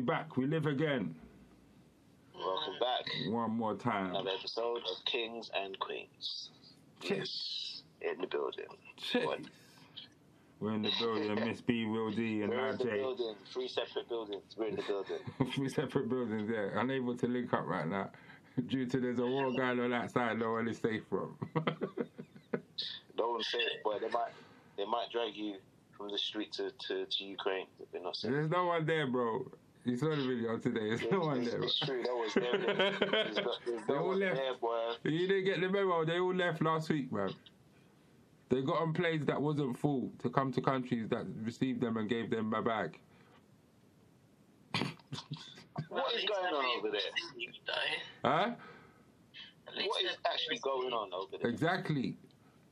We back. We live again. Welcome back. One more time. Another episode of Kings and Queens. Yes, in the building. We're in the building. Miss B, Will D, and We're in the Jay. building. Three separate buildings. We're in the building. Three separate buildings there. Unable to link up right now. Due to there's a war going on outside, no one is safe from. no one's safe, boy. They might, they might drag you from the street to, to, to Ukraine. They're not safe. there's no one there, bro. You saw the video today. There's no one it's, there. it's true. No one's there. There's, They all left. there. You didn't get the memo. They all left last week, man. They got on planes that wasn't full to come to countries that received them and gave them my bag. What is going on over there? Huh? What is actually going on over there? Exactly.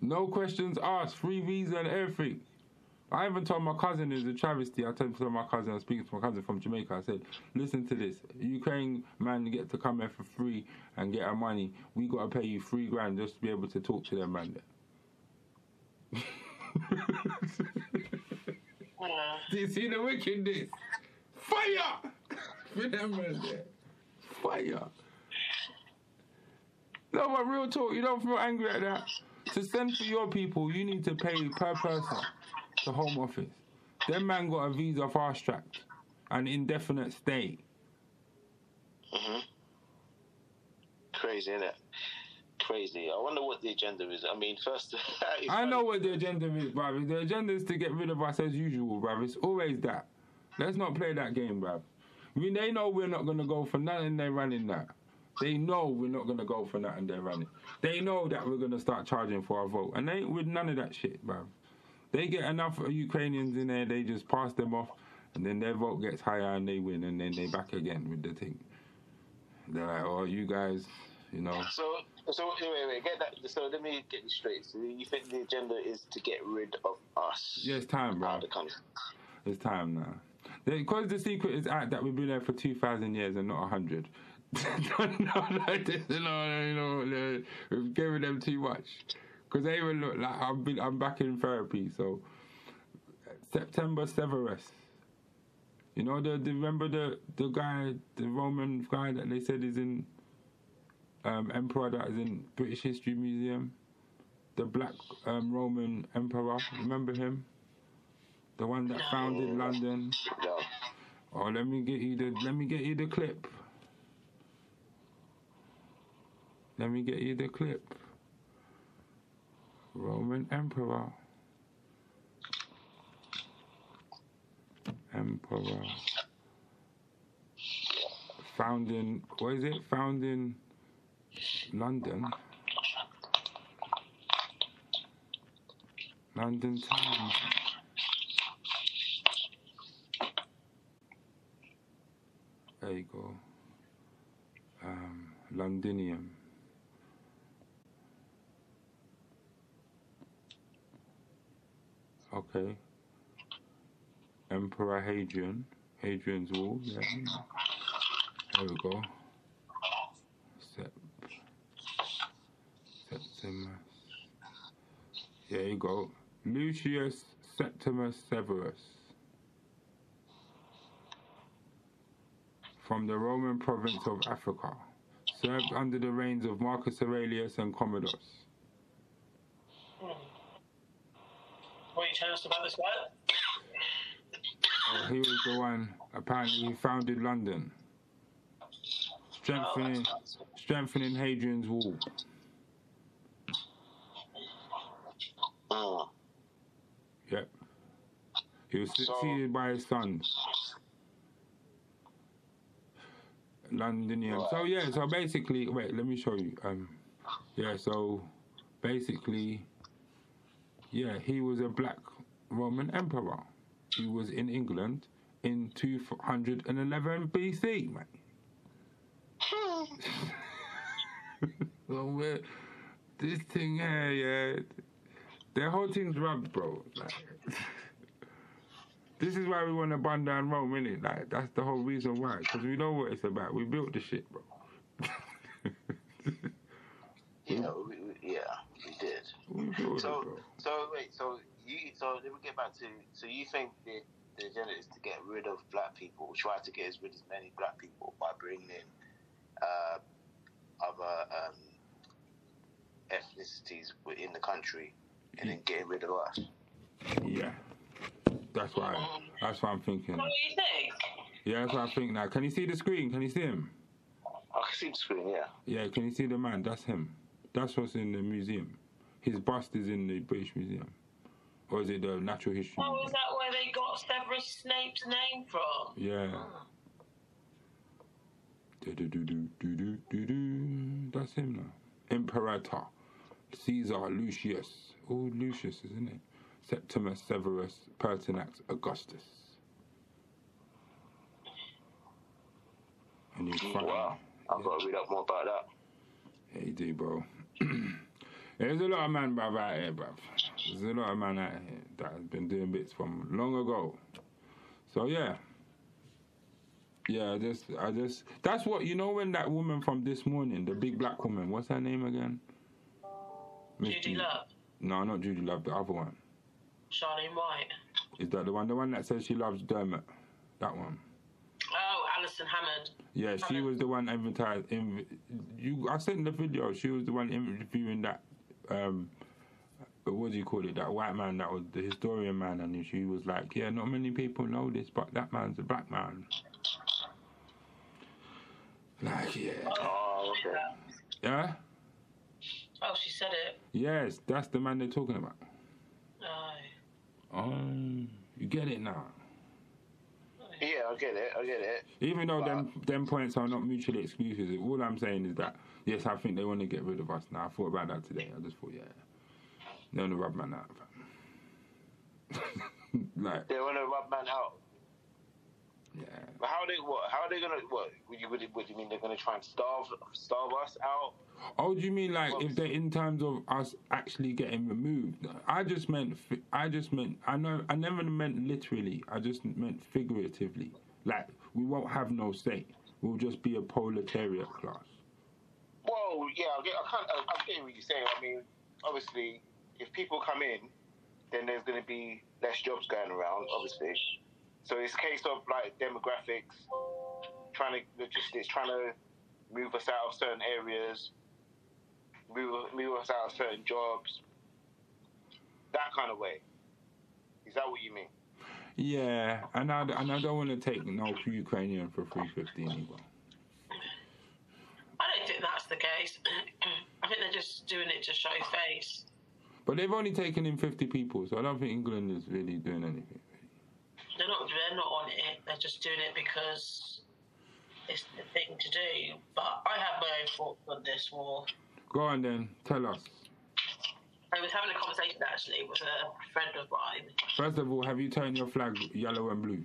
No questions asked. Free visa and everything. I even told my cousin it's a travesty. I told my cousin, I was speaking to my cousin from Jamaica. I said, listen to this. Ukraine man get to come here for free and get our money. We got to pay you three grand just to be able to talk to them man there. Do you see the wickedness? Fire! For them man there. Fire. No, but real talk, you don't feel angry at that. To send for your people, you need to pay per person to Home Office. Them man got a visa fast tracked, an indefinite stay. hmm Crazy, innit? Crazy. I wonder what the agenda is. I mean, first, I know what the agenda is, bruv. The agenda is to get rid of us as usual, bruv. It's always that. Let's not play that game, bruv. I mean, they know we're not gonna go for nothing. They're running that. They know we're not gonna go for nothing. They're running. They know that we're gonna start charging for our vote, and they ain't with none of that shit, bruv. They get enough Ukrainians in there, they just pass them off, and then their vote gets higher and they win, and then they back again with the thing. They're like, oh, you guys, you know. So, so wait, wait, wait, get that. So let me get this straight. So you think the agenda is to get rid of us Yeah, it's time, out of the country? It's time now. Because the secret is out that we've been there for 2,000 years and not 100. no, no, no, no, no, no, we've given them too much. Because they even look like I've been, I'm back in therapy. So Septimius Severus. You know the, the remember the the guy, the Roman guy that they said is in um, emperor that is in British History Museum, the black um, Roman emperor. Remember him? The one that founded London. No. Oh, let me get you the let me get you the clip. Let me get you the clip. Roman Emperor. Emperor. Found in what is it? Found in London. London Times. There you go. Um, Londinium. Okay. Emperor Hadrian. Hadrian's Wall. Yeah. There we go. Sep. Septimus. There you go. Lucius Septimus Severus. From the Roman province of Africa. Served under the reigns of Marcus Aurelius and Commodus. What you telling us about this guy? Oh, he was the one. Apparently, he founded London, strengthening, strengthening Hadrian's Wall. Mm. Yep. He was succeeded by his sons. Londinium. So yeah. So basically, wait. Let me show you. Um. Yeah. So basically, yeah, he was a black Roman emperor. He was in England in 211 BC, man. Hmm. so we're, this thing here, yeah, the whole thing's rubbed, bro. Like, this is why we want to burn down Rome, innit? Like, that's the whole reason why. Because we know what it's about. We built the shit, bro. Yeah, we, we, yeah, we did. we built So, it, bro. So wait, so you, so let me get back to. So you think the the agenda is to get rid of black people. Try to get as rid as many black people by bringing in uh, other um, ethnicities within the country, and then getting rid of us. Yeah. That's why. That's what I'm thinking. What do you think? Yeah, that's what I think now. Can you see the screen? Can you see him? I can see the screen, yeah. Yeah, can you see the man? That's him. That's what's in the museum. His bust is in the British Museum. Or is it the Natural History Oh, Museum? is that where they got Severus Snape's name from? Yeah. Hmm. Do-do-do-do-do-do-do. That's him now. Imperator. Caesar Lucius. Oh, Lucius, isn't it? Septimus Severus Pertinax Augustus. And you Wow. I've got to read up more about that. Hey, you do, bro. There's a lot of man, eh, bruv, out here, bruv. There's a lot of man out eh, here that has been doing bits from long ago. So yeah, yeah. I just, I just. That's what you know. When that woman from this morning, the big black woman, what's her name again? Judy Ju- Love, No, not Judi Love. The other one. Charlene White. Is that the one? The one that says she loves Dermot. That one. Oh, Alison Hammond. Yeah, she Hammond. was the one advertised. In, you, I sent the video. She was the one interviewing that. Um, what do you call it? That white man that was the historian man, and she was like, "Yeah, not many people know this, but that man's a black man." Like, yeah, Oh, okay. yeah, Oh, she said it. yes, that's the man they're talking about. Oh. Oh, you get it now. Yeah, I get it. I get it. Even though them them points are not mutually exclusive, all I'm saying is that yes, I think they want to get rid of us now. I thought about that today. I just thought, yeah, they want to rub man out. like, They want to rub man out. Yeah, But how they what? How are they gonna what? Would you, would would you mean they're gonna try and starve starve us out? Oh, do you mean like if they're in terms of us actually getting removed? I just meant I just meant I know I never meant literally. I just meant figuratively. Like we won't have no say. We'll just be a proletariat class. Well, yeah, I get. I can't. I, I'm getting what you're saying. I mean, obviously, if people come in, then there's going to be less jobs going around. Obviously, so it's a case of like demographics, trying to logistics, trying to move us out of certain areas, move move us out of certain jobs, that kind of way. Is that what you mean? Yeah, and I and I don't want to take no Ukrainian for three fifty either. I don't think that's the case. I think they're just doing it to show face. But they've only taken in fifty people, so I don't think England is really doing anything. They're not. They're not on it. They're just doing it because it's the thing to do. But I have my own thoughts on this war. Go on then, tell us. I was having a conversation actually with a friend of mine. First of all, have you turned your flag yellow and blue?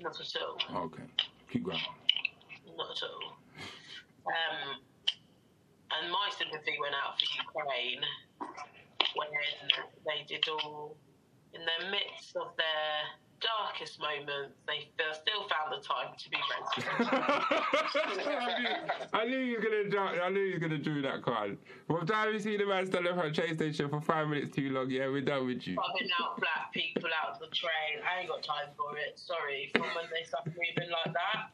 Not at all. Okay, keep going. Not at all. Um, and my sympathy went out for Ukraine when they did all, in the midst of their darkest moments, they still- still found the time to be racist. I, knew, he was gonna I knew he was gonna do that card. The time you see the man standing in front of the train station for five minutes too long, yeah, we're done with you. Rubbing out black people out of the train. I ain't got time for it. Sorry. From when they start moving like that.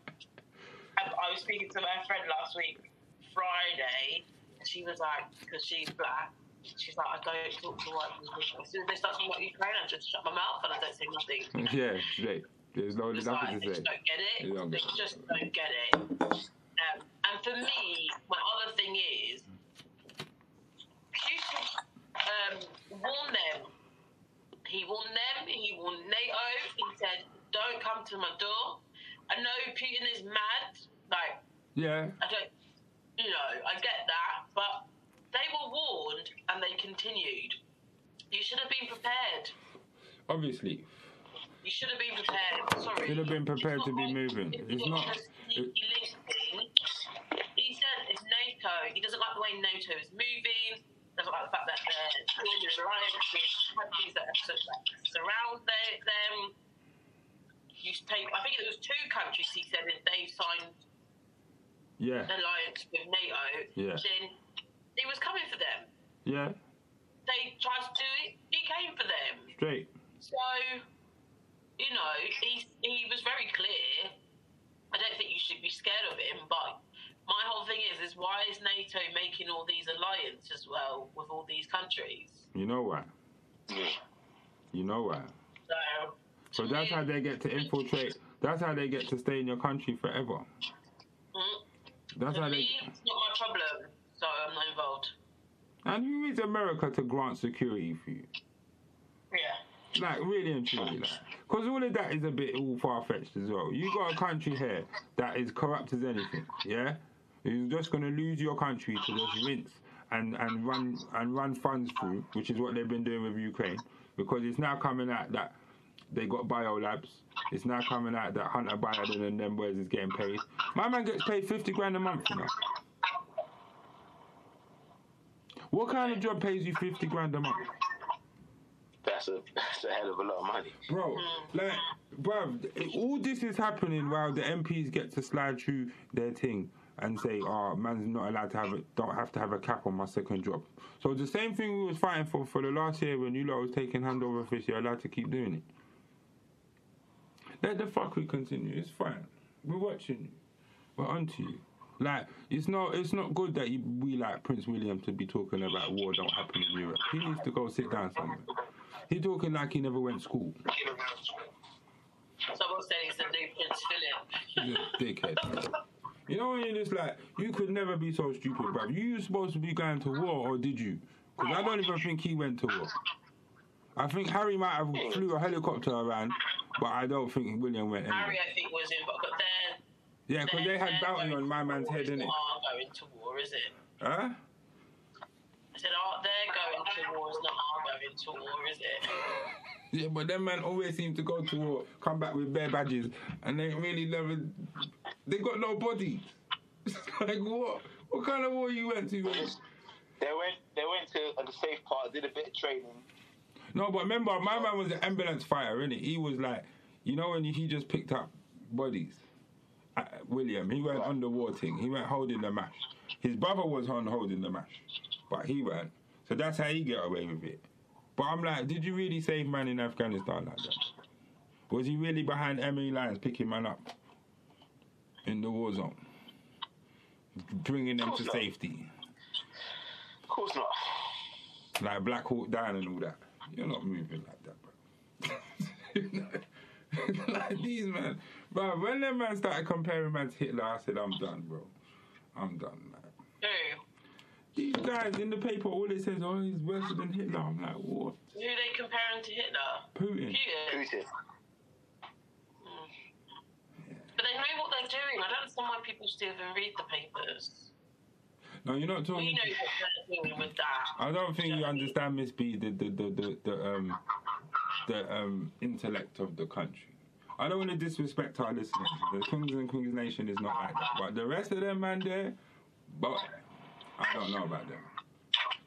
I, I was speaking to my friend last week, Friday. She was like, because she's black. She's like, I don't talk to white people. As soon as they start talking about Ukraine, I just shut my mouth and I don't say nothing. Yeah, straight. There's no It's nothing like, to they say. just don't get it. They don't They get it. just don't get it. Um, and for me, my other thing is, you should um, warn them. He warned them. He warned NATO. He said, "Don't come to my door." I know Putin is mad. Like Yeah, I don't, you know, I get that, but they were warned and they continued. You should have been prepared. obviously. You should have been prepared. Sorry. Should have been prepared to be like- moving. It's not. He said it's NATO. He doesn't like the way NATO is moving. Doesn't like the fact that they're doing an alliance with countries that, are, that surround them. You take, I think it was two countries. He said if they signed Yeah, alliance with NATO, Yeah. then he was coming for them. yeah, They tried to do it. He came for them. straight. So you know, he he was very clear. I don't think you should be scared of him, but my whole thing is, is why is NATO making all these alliances as well with all these countries? You know why? You know why? So, So that's how they get to infiltrate. That's how they get to stay in your country forever. Mm. That's To how they. it's not my problem, so I'm not involved. And who is America to grant security for you? Yeah. Like really and truly, like, because all of that is a bit all far fetched as well. You got a country here that is corrupt as anything, yeah. You're just gonna lose your country to just rinse and and run and run funds through, which is what they've been doing with Ukraine, because it's now coming out that they got bio labs. It's now coming out that Hunter Biden and them boys is getting paid. My man gets paid fifty grand a month, know. What kind of job pays you fifty grand a month? That's a that's a hell of a lot of money. Bro, like, bro, all this is happening while the MPs get to slide through their thing and say, "Oh, man's not allowed to have it. Don't have to have a cap on my second job." So the same thing we was fighting for for the last year when you lot was taking handover fish, you're allowed to keep doing it. Let the fuckery continue. It's fine. We're watching you. We're onto you. Like it's not it's not good that you, we like Prince William to be talking about war don't happen in Europe. He needs to go sit down somewhere. He talking like he never went to school. Someone said he's the new Prince Philip. He's a dickhead. You know when you're just like, you could never be so stupid, bruv. You were supposed to be going to war, or did you? Because I don't even think he went to war. I think Harry might have flew a helicopter around, but I don't think William went anywhere. Harry, I think, was involved, but they're. Yeah, because they had they're bounty on my man's head, It's innit? not our going to war, is it? Huh? I said, oh, they're going to war, it's not our going to war, is it? Yeah, but them man always seem to go to war, come back with bare badges, and they really never. They got no bodies. like what? What kind of war you went to? man? They went they went to uh, the safe part, did a bit of training. No, but remember, my man was an ambulance fighter, innit? He was like, you know, when he just picked up bodies. William, he went on the war thing. He went holding the mash. His brother was on holding the mash, but he went. So that's how he get away with it. But I'm like, did you really save man in Afghanistan like that? Was he really behind enemy lines picking man up in the war zone, bringing them to not. safety, Of course not. like Black Hawk Down and all that? You're not moving like that, bro. like these man, bro. When them man started comparing man to Hitler, I said, I'm done, bro. I'm done, man. Who? These guys in the paper, all it says, oh, he's worse than Hitler. I'm like, what? Who are they comparing to Hitler? Putin. Putin. Putin. But they know what they're doing. I don't understand why people still even read the papers. No, you're not talking. We know what they're doing with that. I don't think you understand, Miss B, the the the the, the um the um intellect of the country. I don't want to disrespect our listeners. The Kings and Queens Nation is not like that, but the rest of them, man, there, but I don't know about them.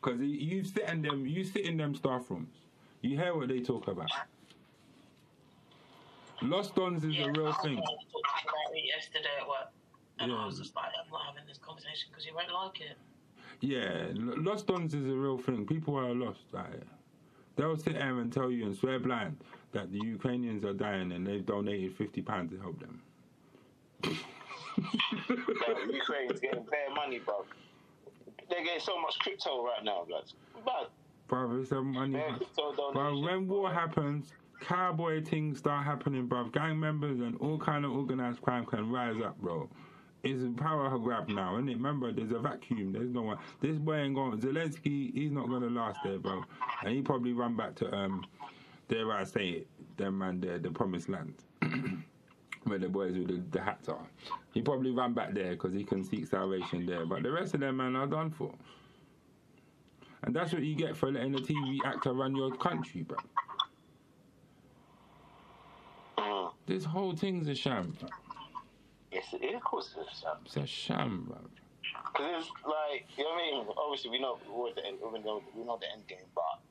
Cause you- sit in them, you sit in them staff rooms, you hear what they talk about. Lost Dons is Yeah, a real I thing. talked about it yesterday at work. And Yeah. I was just like, I'm not having this conversation because you won't like it. Yeah, Lost Dons is a real thing. People are lost. Like, they'll sit there and tell you and swear blind that the Ukrainians are dying and they've donated fifty pounds to help them. Like, Ukraine's getting bare money, bro. They're getting so much crypto right now, blood. But Bruv, it's a money. bare crypto Bruv, donations. when war happens, cowboy things start happening, bruv. Gang members and all kind of organized crime can rise up, bro. It's a power grab now, isn't it? Remember, there's a vacuum. There's no one. This boy ain't going. Zelensky, he's not gonna last there, bro. And he probably run back to um, dare I say it, them man there, the promised land, where the boys with the, the hats are. He probably run back there because he can seek salvation there. But the rest of them man are done for. And that's what you get for letting a TV actor run your country, bro. Mm. This whole thing's a sham. Bro. Yes, it is, of course it is. It's a sham, bro. Because it's like, you know what I mean? Obviously, we know what the end, we know, we know the end game, but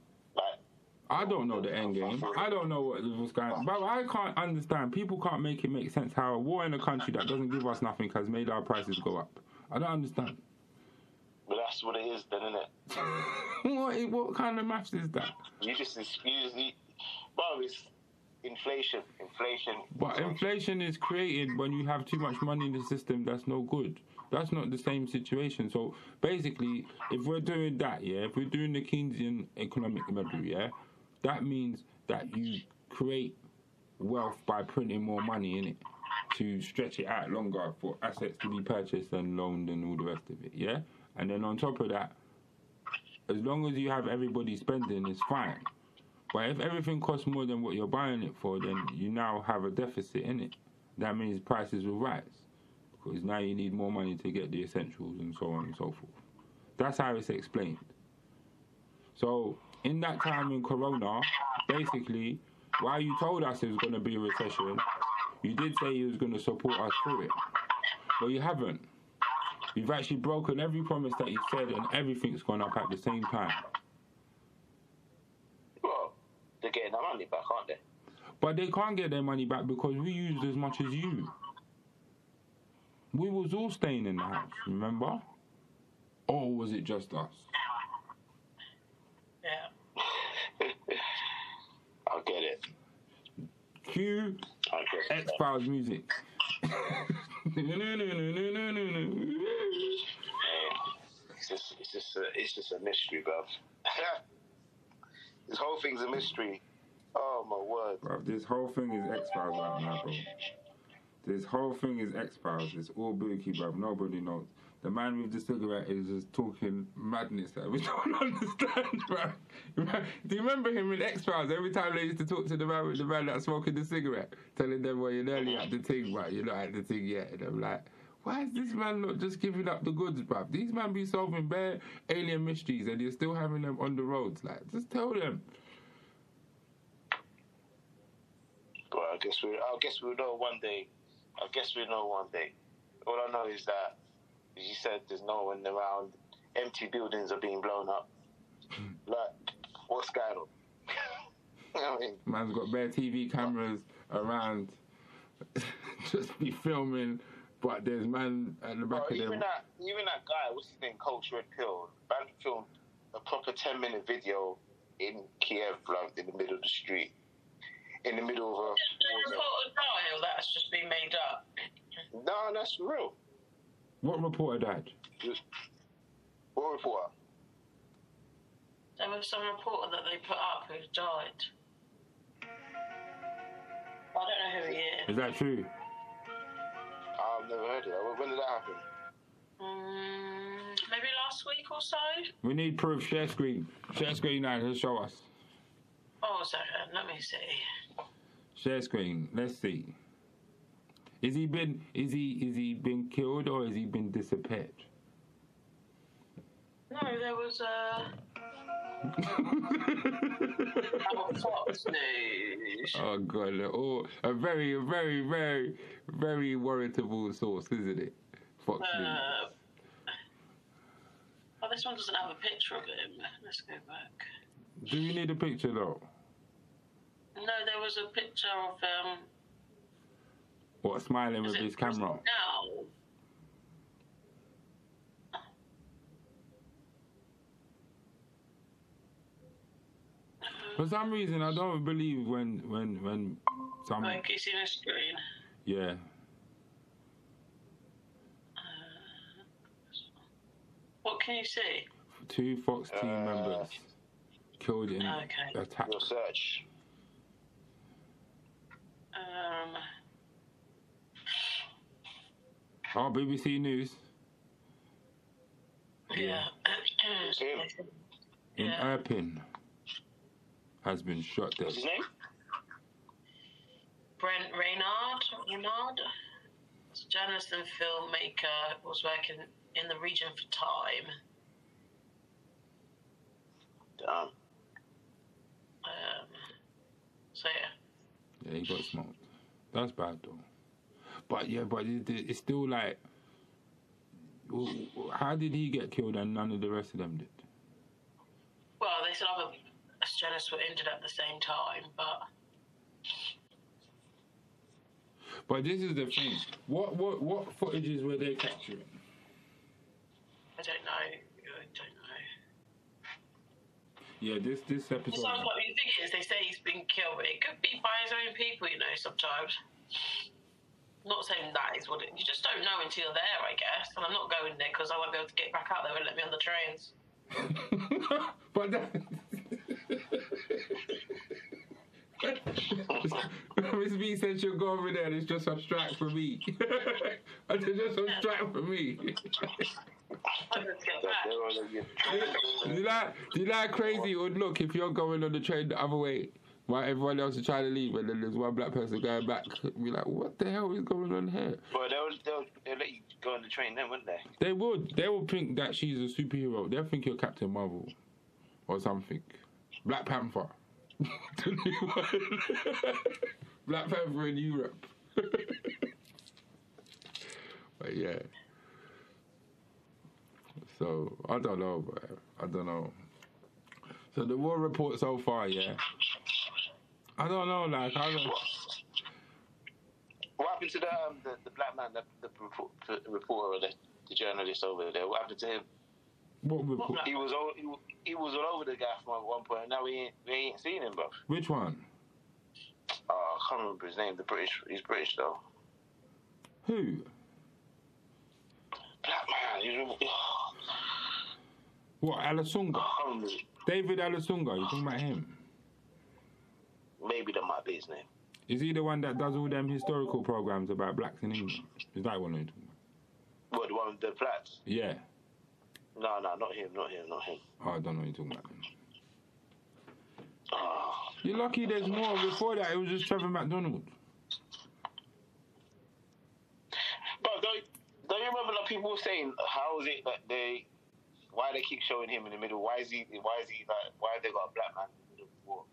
I don't know the end game. I don't know what was going on. But I can't understand. People can't make it make sense how a war in a country that doesn't give us nothing has made our prices go up. I don't understand. but that's what it is, then, isn't it? what, what kind of maths is that? You just, excuse me. bro, it's, inflation, inflation. But inflation is created when you have too much money in the system. That's no good. That's not the same situation. So basically, if we're doing that, yeah, if we're doing the Keynesian economic model, yeah, that means that you create wealth by printing more money in it to stretch it out longer for assets to be purchased and loaned and all the rest of it, yeah. And then on top of that, as long as you have everybody spending, it's fine. But if everything costs more than what you're buying it for, then you now have a deficit in it. That means prices will rise because now you need more money to get the essentials and so on and so forth. That's how it's explained. So in that time in Corona, basically, while you told us it was going to be a recession, you did say you was going to support us through it, but you haven't. You've actually broken every promise that you said, and everything's gone up at the same time. Well, they're getting their money back, aren't they? But they can't get their money back because we used as much as you. We was all staying in the house, remember? Or was it just us? Yeah. I get it. Cue. X Files music. It's just, it's just, a, it's just a mystery, bruv. this whole thing's a mystery. Oh my word. Bruv, this whole thing is X Files right now, bro. This whole thing is X Files. It's all bookie, bruv. Nobody knows. The man with the cigarette is just talking madness that we don't understand, bruv. Do you remember him in X Files? Every time they used to talk to the man with the man that's smoking the cigarette, telling them, well, you're nearly at the thing, but you're not at the thing yet. And I'm like, why is this man not just giving up the goods, bruv? These man be solving bare alien mysteries and you're still having them on the roads. Like, just tell them. But I guess we, I guess we'll know one day. I guess we'll know one day. All I know is that, as you said, there's no one around. Empty buildings are being blown up. Hmm. like, what's going on? I mean, Man's got bare TV cameras around, just be filming, but there's man at the back bro, of even them. that, even that guy, what's his name, Coach Red Pill, man filmed a proper 10 minute video in Kiev, like in the middle of the street, in the middle of a war Is zone. report a die or that's just been made up? No, that's real. What reporter died? What reporter? There was some reporter that they put up who died. I don't know who he is. Is that true? I've never heard of that. When did that happen? Mm, maybe last week or so. We need proof. Share screen. Share screen now to show us. Oh, a second. Let me see. Share screen. Let's see. Is he been? Is he? Is he been killed or has he been disappeared? No, there was a oh, Fox News. oh god! Oh, a very, very, very, very worritable source, isn't it? Fox News. Uh, oh, this one doesn't have a picture of him. Let's go back. Do you need a picture though? No, there was a picture of um. What smiling with his camera? Now. For some reason, I don't believe when when when some Like you see the screen. yeah. What can you see? Two Fox team Uh, members killed in Okay. attack. Your search. Um. Oh, BBC News Yeah. It's in Yeah. Irpin has been shot dead. What's his name? Brent Renaud. Renaud. He's a journalist and filmmaker. Was working in the region for Time. Damn. Um. So yeah. Yeah, he got smoked. That's bad though. But yeah, but it, it- it's still like, how did he get killed and none of the rest of them did? Well, they said other journalists were injured at the same time, but But this is the thing. What what what footages were they capturing? I don't know. I don't know. Yeah, this this It episode. sounds like the thing is, they say he's been killed, but it could be by his own people, you know. sometimes. Not saying that is what it. You just don't know until you're there, I guess. And I'm not going there because I won't be able to get back out there and let me on the trains. but that. Miss B said she'll go over there and it's just abstract for me. it's just abstract for me. I'm just get That back. they're on the- do you like do you like crazy it would look if you're going on the train the other way while everyone else is trying to leave and then there's one black person going back be like what the hell is going on here? But they'll, they'll, they'll let you go on the train then, wouldn't they? they would. They will think that she's a superhero. They'll think you're Captain Marvel or something. Black Panther. The new one. Black Panther in Europe. But yeah. So I don't know but I don't know. So the war report so far yeah I don't know like I don't What happened to the um, the, the black man, the, the, report, the reporter, the, the journalist over there? What happened to him? what report He was all he, he was all over the guy from at one point. Now we ain't we ain't seen him, bro. which one Oh, I can't remember his name. The British, he's British though. who Black man. He's, what Olusoga I can't remember. David Olusoga you talking about him Maybe that might be his name. Is he the one that does all them historical programs about blacks in England? Is that one? you're talking about? What the one with the flats? Yeah. No, no, not him, not him, not him. Oh, I don't know what you're talking about. Then. Oh, You're lucky there's more. Before that, it was just Trevor McDonald. but don't don't you remember like people were saying how is it that they why they keep showing him in the middle? Why is he? Why is he like? Why have they got a black man in the middle of the war?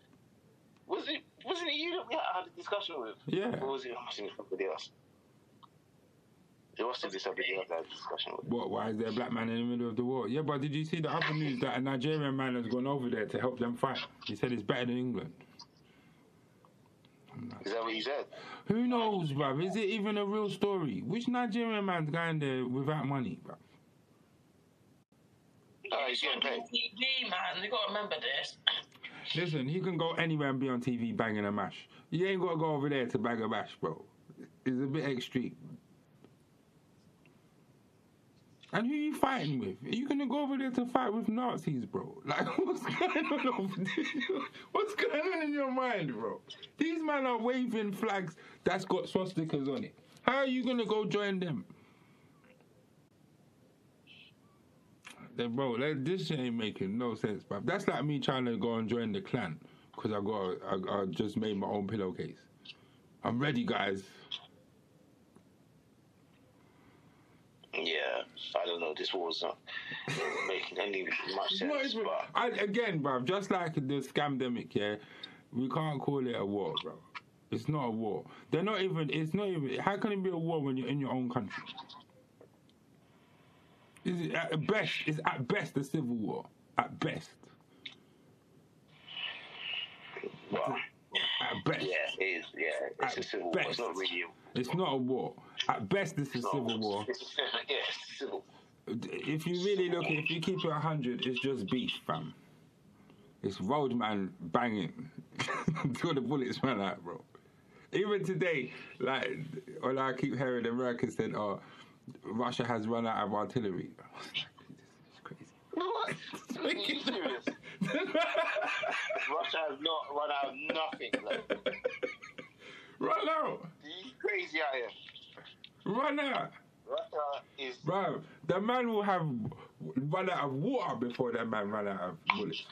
Was it? Wasn't it you that we had a discussion with? Yeah. Or was it? I must have been somebody else. It must have been somebody else I had a discussion with. What? Why is there a black man in the middle of the war? Yeah, but did you see the other news that a Nigerian man has gone over there to help them fight? He said it's better than England. Is that what he said? Who knows, bruv? Is it even a real story? Which Nigerian man's going there without money, bruv? Oh, he's getting paid. TV, man. You got to remember this. Listen, he can go anywhere and be on TV banging a mash. You ain't got to go over there to bang a mash, bro. It's a bit extreme. And who you fighting with? Are you gonna go over there to fight with Nazis, bro? Like, what's going on over there? What's going on in your mind, bro? These men are waving flags that's got swastikas on it. How are you gonna go join them? Bro, this shit ain't making no sense, bruv. That's like me trying to go and join the clan because I got I, I just made my own pillowcase. I'm ready, guys. Yeah, I don't know. This war's not making any much sense. even- But I, again, bruv, just like the scamdemic, yeah, we can't call it a war, bro. It's not a war. They're not even. It's not even. How can it be a war when you're in your own country? Is at best? It's at best a civil war. At best. well, At best. yeah, it is. Yeah, it's a At civil war. It's not really. A, It's not a war. At best, it's a civil war. It's a, yeah, it's civil. If you really look, if you keep it hundred, it's just beef, fam. It's road roadman banging until the bullets run out, bro. Even today, like all I keep hearing Americans saying, "Oh, Russia has run out of artillery." I was like, this is What? Are you serious? Russia has not run out of nothing. Like, run out, you crazy out here. run out, Russia is. bro. The man will have run out of water before that man run out of bullets.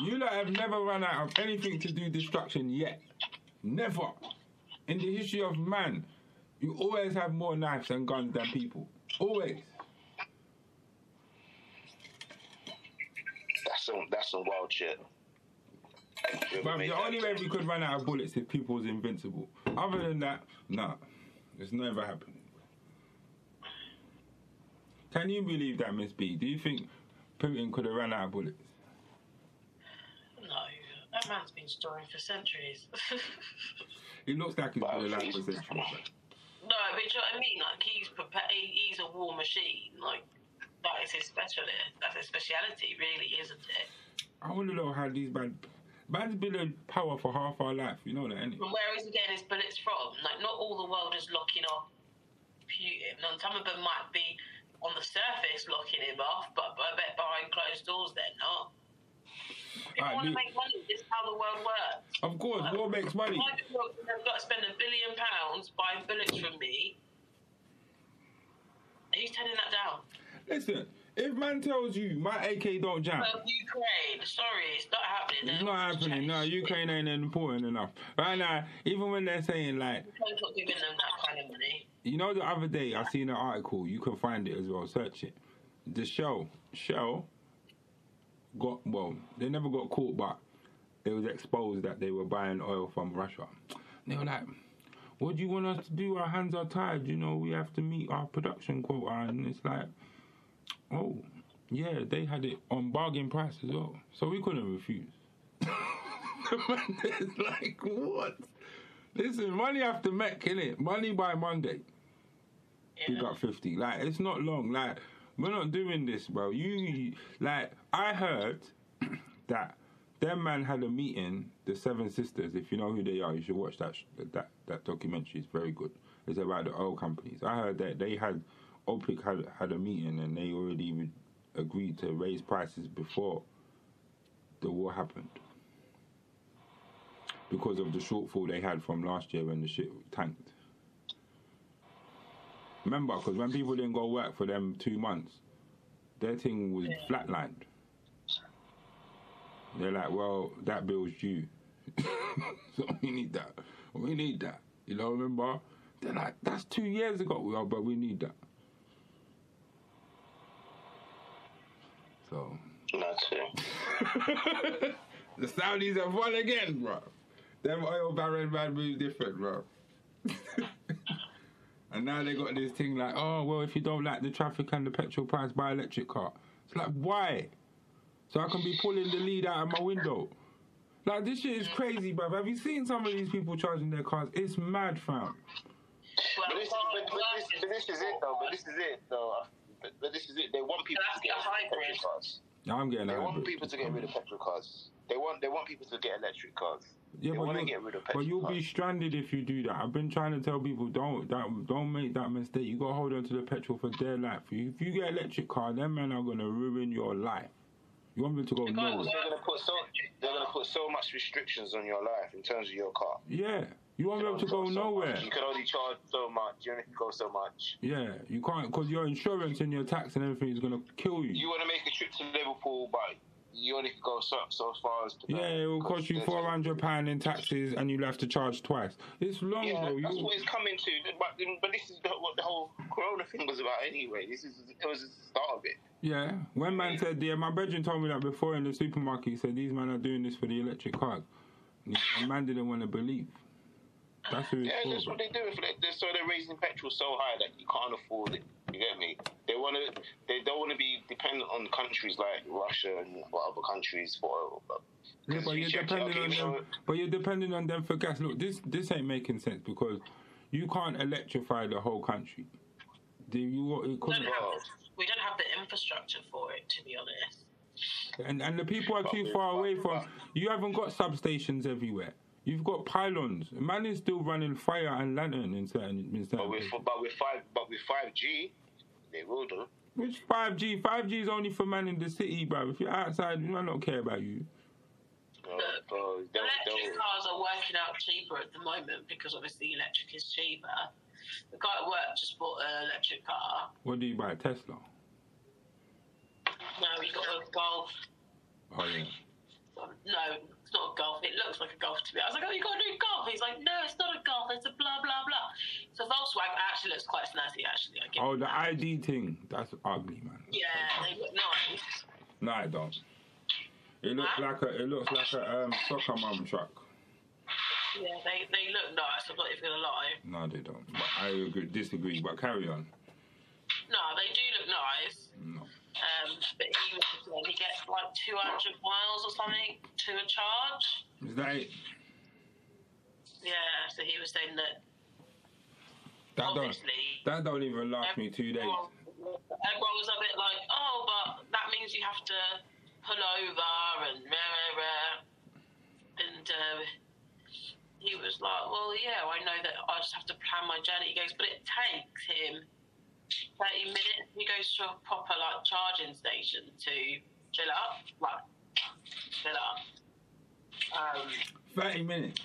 You lot have never run out of anything to do destruction yet. Never. In the history of man, you always have more knives and guns than people. Always. That's some. That's some wild shit. Whoever But the only way we could run out of bullets if people was invincible. Other than that, nah. It's never happened. Can you believe that, Miss B? Do you think Putin could have run out of bullets? No, that man's been storing for centuries. It looks like he's Wow, been alive for centuries. No, but you know what I mean? Like he's prepared. He's a war machine. Like that is his specialty. That's his speciality, really, isn't it? I want to know how these bad. Man's been in power for half our life. You know that, innit? And where is he getting his bullets from? Like, not all the world is locking off Putin. And some of them might be on the surface locking him off, but I bet behind closed doors they're not. If Alright, you want to make money, this is how the world works. Of course, war makes money. Why do you have got to spend a billion pounds buying bullets from me? Who's turning that down? Listen, if man tells you my AK don't jam, Well, Ukraine. Sorry, it's not happening. it's not happening. No, Ukraine ain't important enough. Right now, even when they're saying like, not giving them that kind of money. you know, the other day I seen an article. You can find it as well. Search it. The Shell, Shell, got well. They never got caught, but it was exposed that they were buying oil from Russia. They were like, "What do you want us to do? Our hands are tied. You know, we have to meet our production quota." And it's like, "Oh, yeah, they had it on bargain price as well, so we couldn't refuse." it's like what? Listen, money after Met, it? Money by Monday. We got 50. Like, it's not long. Like, we're not doing this, bro. You, like, I heard that them man had a meeting, the Seven Sisters. If you know who they are, you should watch that sh- that that documentary. It's very good. It's about the oil companies. I heard that they had OPEC had had a meeting and they already re- agreed to raise prices before the war happened because of the shortfall they had from last year when the shit tanked. Remember, because when people didn't go work for them two months, their thing was flatlined. They're like, well, that bill's due. so we need that. We need that. You know, remember? They're like, that's two years ago. Well, but we need that. So, That's it. the Saudis have won again, bro. Them oil baron man move different, bro. and now they got this thing like, oh well, if you don't like the traffic and the petrol price, buy electric car. It's like why? So I can be pulling the lead out of my window. Like this shit is crazy, bro. Have you seen some of these people charging their cars? It's mad, fam. But this, but, but, this, but this is it, though. But this is it, though. But, but this is it. They want people to get rid of petrol cars. I'm getting They want people to get rid of petrol cars. They want they want people to get electric cars. Yeah, they but, want to get rid of but you'll cars. be stranded if you do that. I've been trying to tell people don't that, don't make that mistake. You gotta hold on to the petrol for their life. If you get electric car, them men are gonna ruin your life. You want me to go nowhere. they're gonna put so they're gonna put so much restrictions on your life in terms of your car. Yeah, you want them to go So nowhere. much. You can only charge so much. You only can go so much. Yeah, you can't because your insurance and your tax and everything is gonna kill you. You want to make a trip to Liverpool, but you only go so, so far as to. Yeah, it will cost you four hundred pound in taxes, and you'll have to charge twice. It's long, Yeah, bro. that's You, what it's coming to. But, but this is what the whole Corona thing was about anyway. This is it was the start of it. yeah, when man said, yeah, my brethren told me that before in the supermarket. He said these men are doing this for the electric cars, and man didn't want to believe. That's who Yeah, for. that's bro. what they're doing. For that. They're, so they're raising petrol so high that you can't afford it. You get me? They want to. They don't want to be dependent on countries like Russia and what other countries for oil. But, Yeah, 'cause but you you're check depending on you know, them. But you're depending on them for gas. Look, this this ain't making sense because you can't electrify the whole country. Do you? It We don't, have, we don't have the infrastructure for it, to be honest. And and the people are too far away from. You haven't got substations everywhere. You've got pylons. Man is still running fire and lantern in certain in certain. But with places. but with five but with five G, they will do. Which five G? Five G is only for man in the city, bro. If you're outside, we might not care about you. Bro, bro, they'll, Electric they'll, cars are working out cheaper at the moment because obviously electric is cheaper. The guy at work just bought an electric car. What do you buy? Tesla. No, he got a Golf. Oh yeah. No, it's not a Golf. It looks like a Golf to me. I was like, oh, you got a new Golf? He's like, no, it's not a Golf. It's a blah blah blah. So Volkswagen actually looks quite snazzy. Actually, I Oh, the that. ID thing. That's ugly, man. Yeah, they look nice. No, I don't. It looks Huh? like a. It looks like a um, soccer mum truck. Yeah, they, they look nice. I'm not even gonna lie. No, they don't. But I agree, disagree. But carry on. No, they do look nice. Um, but even then, he gets like 200 miles or something to a charge. Is that it? Yeah, so he was saying that That don't. obviously. That don't even last me two days. Everyone, was a bit like, oh, but that means you have to pull over and rah, rah, rah. um, he was like, "Well, yeah, I know that I just have to plan my journey." He goes, "But it takes him thirty minutes. He goes to a proper like charging station to fill up, like fill up." Um, 30 minutes.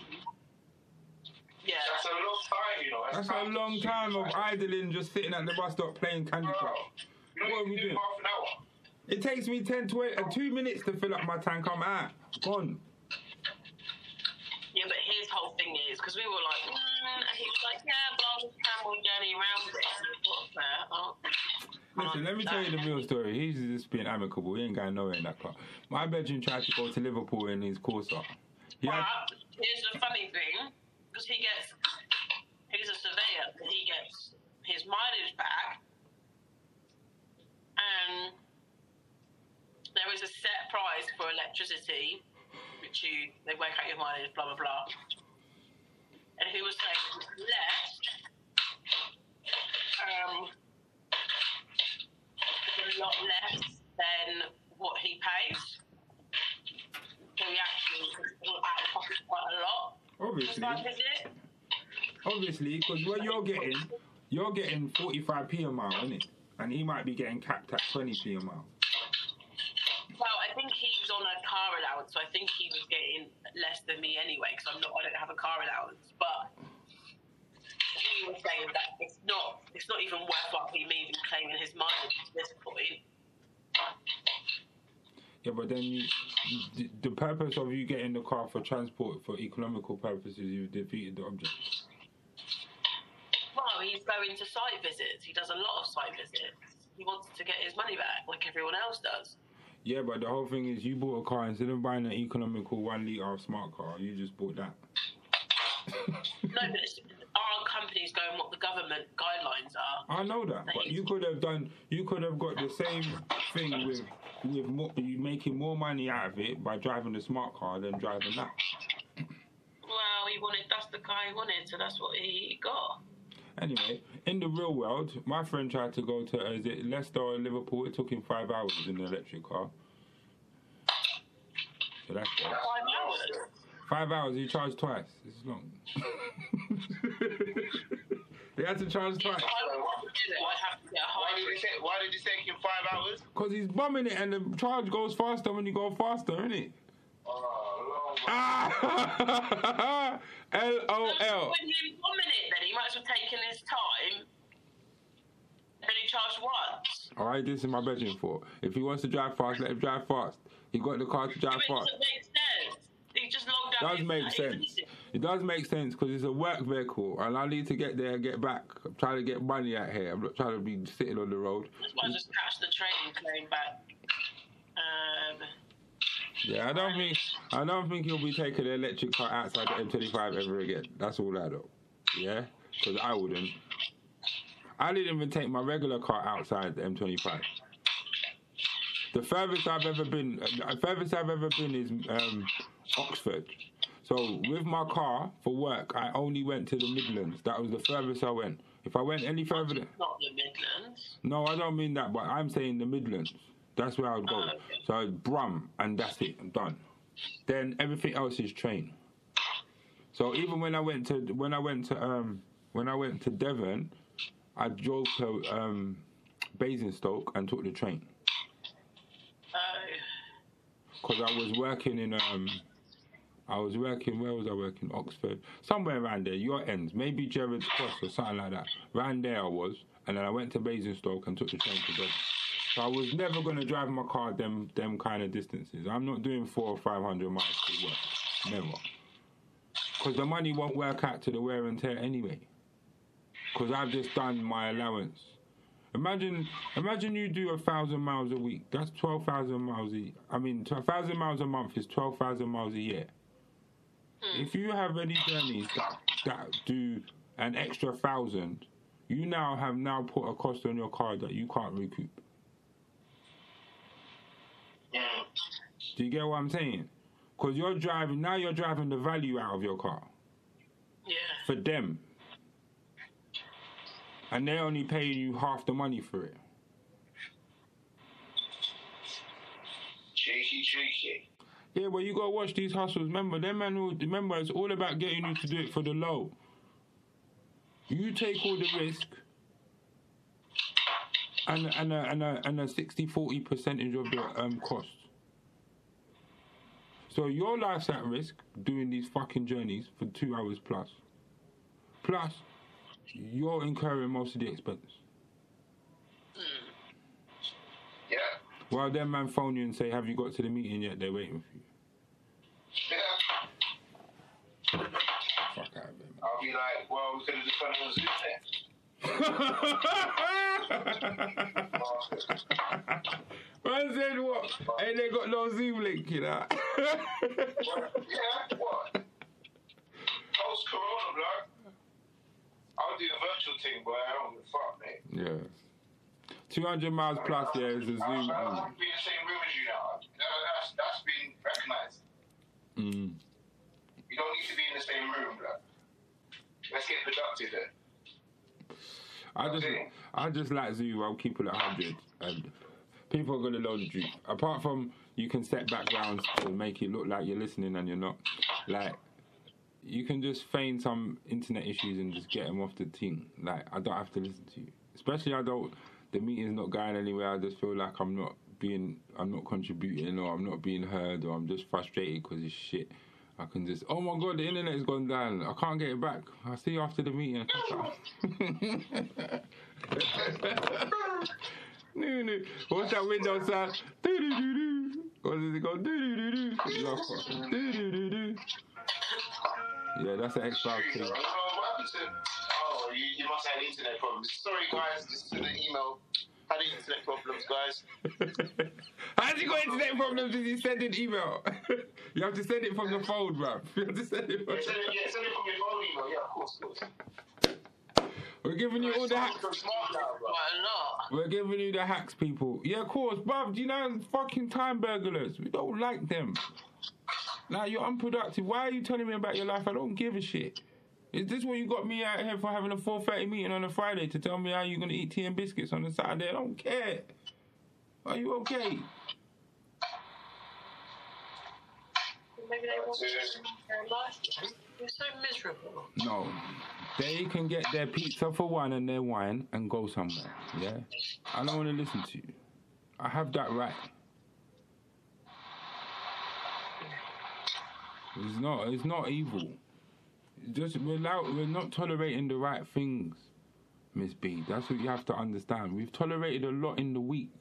yeah, That's a long time, you know. That's a long time of idling, just sitting at the bus stop playing Candy Bro, Crush. you know What are we do doing? half an hour. It takes me 10, 20, uh, two minutes to fill up my tank. I'm out. Gone. Yeah. But his whole thing is because we were like, mm, and he was like, "Yeah, but I'll just journey around it." And we thought, fair. Oh. Listen, let me tell you the real story. He's just being amicable. He ain't going nowhere in that car. My bedroom tried to go to Liverpool in his Corsa. He had, But here's the funny thing, because he gets, he's a surveyor, but he gets his mileage back, and there is a set price for electricity, which you they work out your mileage, blah blah blah. And he was saying less, um, a lot less than what he pays. So he actually out of pocket quite a lot. obviously, Like, it? obviously, because what you're getting, you're getting 45p a mile, innit? And he might be getting capped at 20p a mile. Well, I think he's on a car allowance, so I think he was getting less than me anyway, because I'm not. I don't have a car allowance, but he was saying that it's not. It's not even worthwhile him even claiming his mileage at this point. Yeah, but then you, the, the purpose of you getting the car for transport for economical purposes, you've defeated the object. Well, he's going to site visits. He does a lot of site visits. He wants to get his money back, like everyone else does. Yeah, but the whole thing is you bought a car instead of buying an economical one litre smart car, you just bought that. No, but it's, our company's going what the government guidelines are. I know that, but you could have done. You could have got the same thing with with more, you making more money out of it by driving the smart car than driving that. Well, he wanted. That's the car he wanted, so that's what he got. Anyway, in the real world, my friend tried to go to uh, is it Leicester or Liverpool. It took him five hours in an electric car. So that's. Five hours. Five hours. He charged twice. It's long. they had to charge twice I would do it. I'd have to get a Why did hybrid. it take? Why did it take him five hours? because he's bumming it, and the charge goes faster when you go faster, innit? Long. Ah, L O When L. he one minute, then he might as well taken his time. And he charged once. All right, this is my bedroom for. If he wants to drive fast, let him drive fast. He got the car to drive fast. doesn't make sense. He just logged out. does make sense. It does make sense because it's a work vehicle, and I need to get there and get back. I'm trying to get money out here. I'm not trying to be sitting on the road. That's why I just catch the train and came back. Um, Yeah, I don't think I don't think he'll be taking the electric car outside the M25 ever again. That's all I know. Yeah, because I wouldn't. I didn't even take my regular car outside the M25. The furthest I've ever been, the furthest I've ever been is um, Oxford. So with my car for work, I only went to the Midlands. That was the furthest I went. If I went any further, than, not the Midlands. no, I don't mean that, but I'm saying the Midlands. That's where I would go. Oh, okay. So Brum, and that's it. I'm done. Then everything else is train. So even when I went to when I went to um when I went to Devon, I drove to um Basingstoke and took the train because I was working in um I was working where was I working Oxford somewhere around there your ends maybe Gerrards Cross or something like that around there I was and then I went to Basingstoke and took the train to Devon. So I was never going to drive my car them them kind of distances. I'm not doing four or five hundred miles to work. Never. Because the money won't work out to the wear and tear anyway. Because I've just done my allowance. Imagine, imagine you do a thousand miles a week. That's twelve thousand miles a. I mean, a thousand miles a month is twelve thousand miles a year. Hmm. If you have any journeys that that do an extra thousand, you now have now put a cost on your car that you can't recoup. Do you get what I'm saying? Because you're driving now. You're driving the value out of your car yeah. for them, and they're only paying you half the money for it. Cheeky, cheeky. Yeah, but you gotta watch these hustles. Remember, them man. Who, remember, it's all about getting you to do it for the low. You take all the risk, and and a, and a, and a 60 40 percentage of your um cost. So your life's at risk doing these fucking journeys for two hours plus. Plus, you're incurring most of the expense. Hmm. Yeah. While them man phone you and say, "Have you got to the meeting yet?" They're waiting for you. Yeah. Fuck out of here, I'll be like, well, we could have just done it on Zoom then. Man said what? Ain't they got no Zoom link, you know? yeah, what? Post Corona, bro. I'll do a virtual thing, boy. I don't give a fuck, mate. yeah. 200 miles plus, yeah, is a Zoom. I, I don't only. to be in the same room as you now. That's, that's been recognized. Mm. You don't need to be in the same room, bro. Let's get productive then. I just, I just like Zoom. I'll keep it at 100. And people are know the truth. Apart from you can set backgrounds to make it look like you're listening and you're not. Like, you can just feign some internet issues and just get them off the team. Like, I don't have to listen to you. Especially, I don't, the meeting's not going anywhere. I just feel like I'm not being, I'm not contributing or I'm not being heard or I'm just frustrated because it's shit. I can just, oh my god, the internet's gone down. I can't get it back. I'll see you after the meeting. no, no. What's that window sound? Doo doo. What does it go? Doo doo doo doo. Yeah, that's an X Files True, thing. bro. Oh, what happened to? You, you must have internet problems. Sorry, guys. This is the email. Had internet problems, guys. How's he got internet problems if you send an email? you have to send it from the phone, bruv. You have to send it from Yeah, send it, yeah, send it from your phone email. Yeah, of course, of course. We're giving you all the hacks. Smart now, bro. Quite a lot. We're giving you the hacks, people. Yeah, of course, bruv. Do you know fucking time burglars? We don't like them. Now you're unproductive. Why are you telling me about your life? I don't give a shit. Is this what you got me out here for having a 4:30 meeting on a Friday to tell me how you're gonna eat tea and biscuits on a Saturday? I don't care. Are you okay? Maybe they want their life. You're so miserable. No. They can get their pizza for one and their wine and go somewhere. Yeah. I don't want to listen to you. I have that right. It's not. It's not evil. It's just we're allow- We're not tolerating the right things, Miss B. That's what you have to understand. We've tolerated a lot in the week.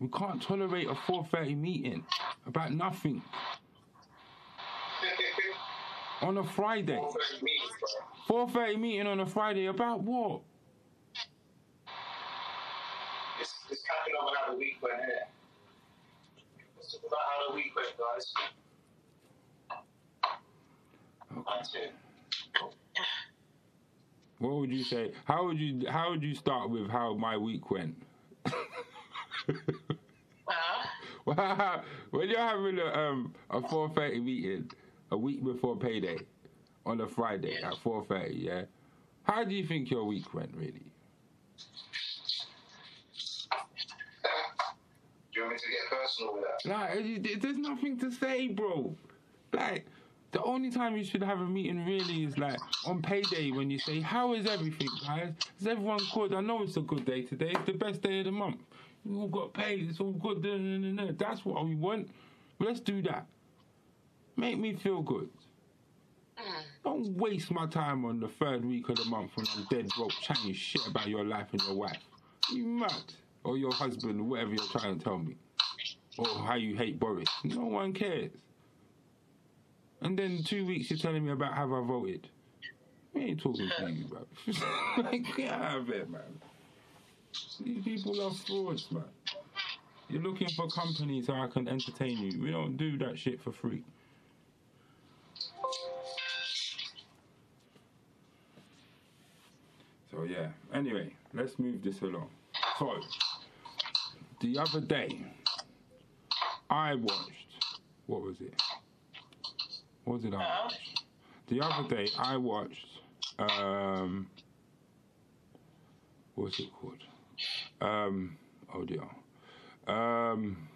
We can't tolerate a 4:30 meeting about nothing on a Friday. Bro. 4:30 meeting on a Friday about what? It's, it's up on how the week went here. Let's about how the week went, guys. It. What would you say? How would you How would you start with how my week went? Well, Well, when you're having a um a 4:30 meeting a week before payday on a Friday at 4:30, yeah. How do you think your week went, really? Do you want me to get personal with that? Like, there's nothing to say, bro. Like, the only time you should have a meeting really is like on payday when you say, "How is everything, guys? Is everyone good? I know it's a good day today. It's the best day of the month. We all got paid. It's all good." That's what we want. Let's do that. Make me feel good. Ah. Don't waste my time on the third week of the month when I'm dead broke chatting shit about your life and your wife. You mad? Or your husband, whatever you're trying to tell me. Or how you hate Boris. No one cares. And then two weeks you're telling me about how I voted. We ain't talking to you, bro. like, get out of it, man. These people are frauds, man. You're looking for company so I can entertain you. We don't do that shit for free. So yeah. Anyway, let's move this along. So the other day, I watched. What was it? What was it? I watched? The other day, I watched. Um, what's it called? Um, oh dear. Um,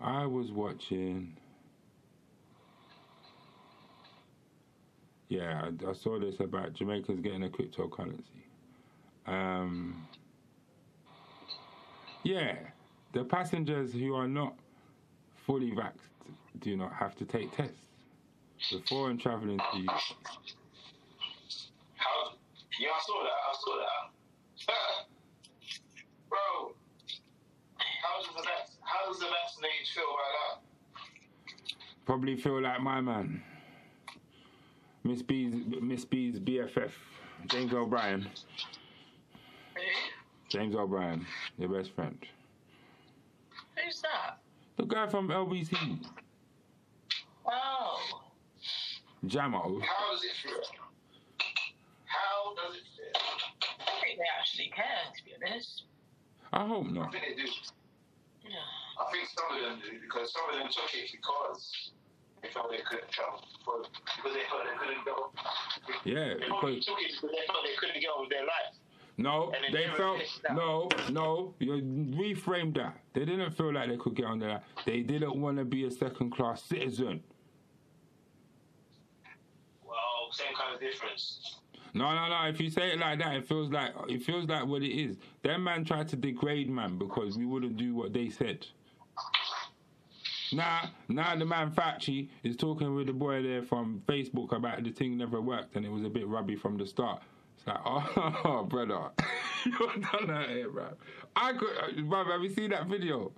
I was watching. Yeah, I, I saw this about Jamaica's getting a cryptocurrency. Um, yeah, the passengers who are not fully vaxxed do not have to take tests before and traveling to the UK. How? Yeah, I saw that. I saw that. Bro, how does the how does the vaccinated feel about that? Probably feel like my man, Miss B's Miss B's BFF, James O'Brien. Who? James O'Brien, your best friend. Who's that? The guy from LBC, Oh. Jamo. How does it feel? How does it feel? I think they actually care, to be honest. I hope not. I not. think they do. Yeah. I think some of them do because some of them took it because they felt they couldn't travel for- because they felt they couldn't go. Yeah, They took it because they felt they couldn't get on with their life. no, they they felt no, no. You reframe that. They didn't feel like they could get on there. They didn't want to be a second class citizen. Well, same kind of difference. No, no, no. If you say it like that, it feels like it feels like what it is. Them man tried to degrade man because we wouldn't do what they said. Now, now the man Fauci is talking with the boy there from Facebook about the thing never worked and it was a bit rubby from the start. It's like, oh, brother, you're done that here, bro. I could, uh, bro. Have you seen that video?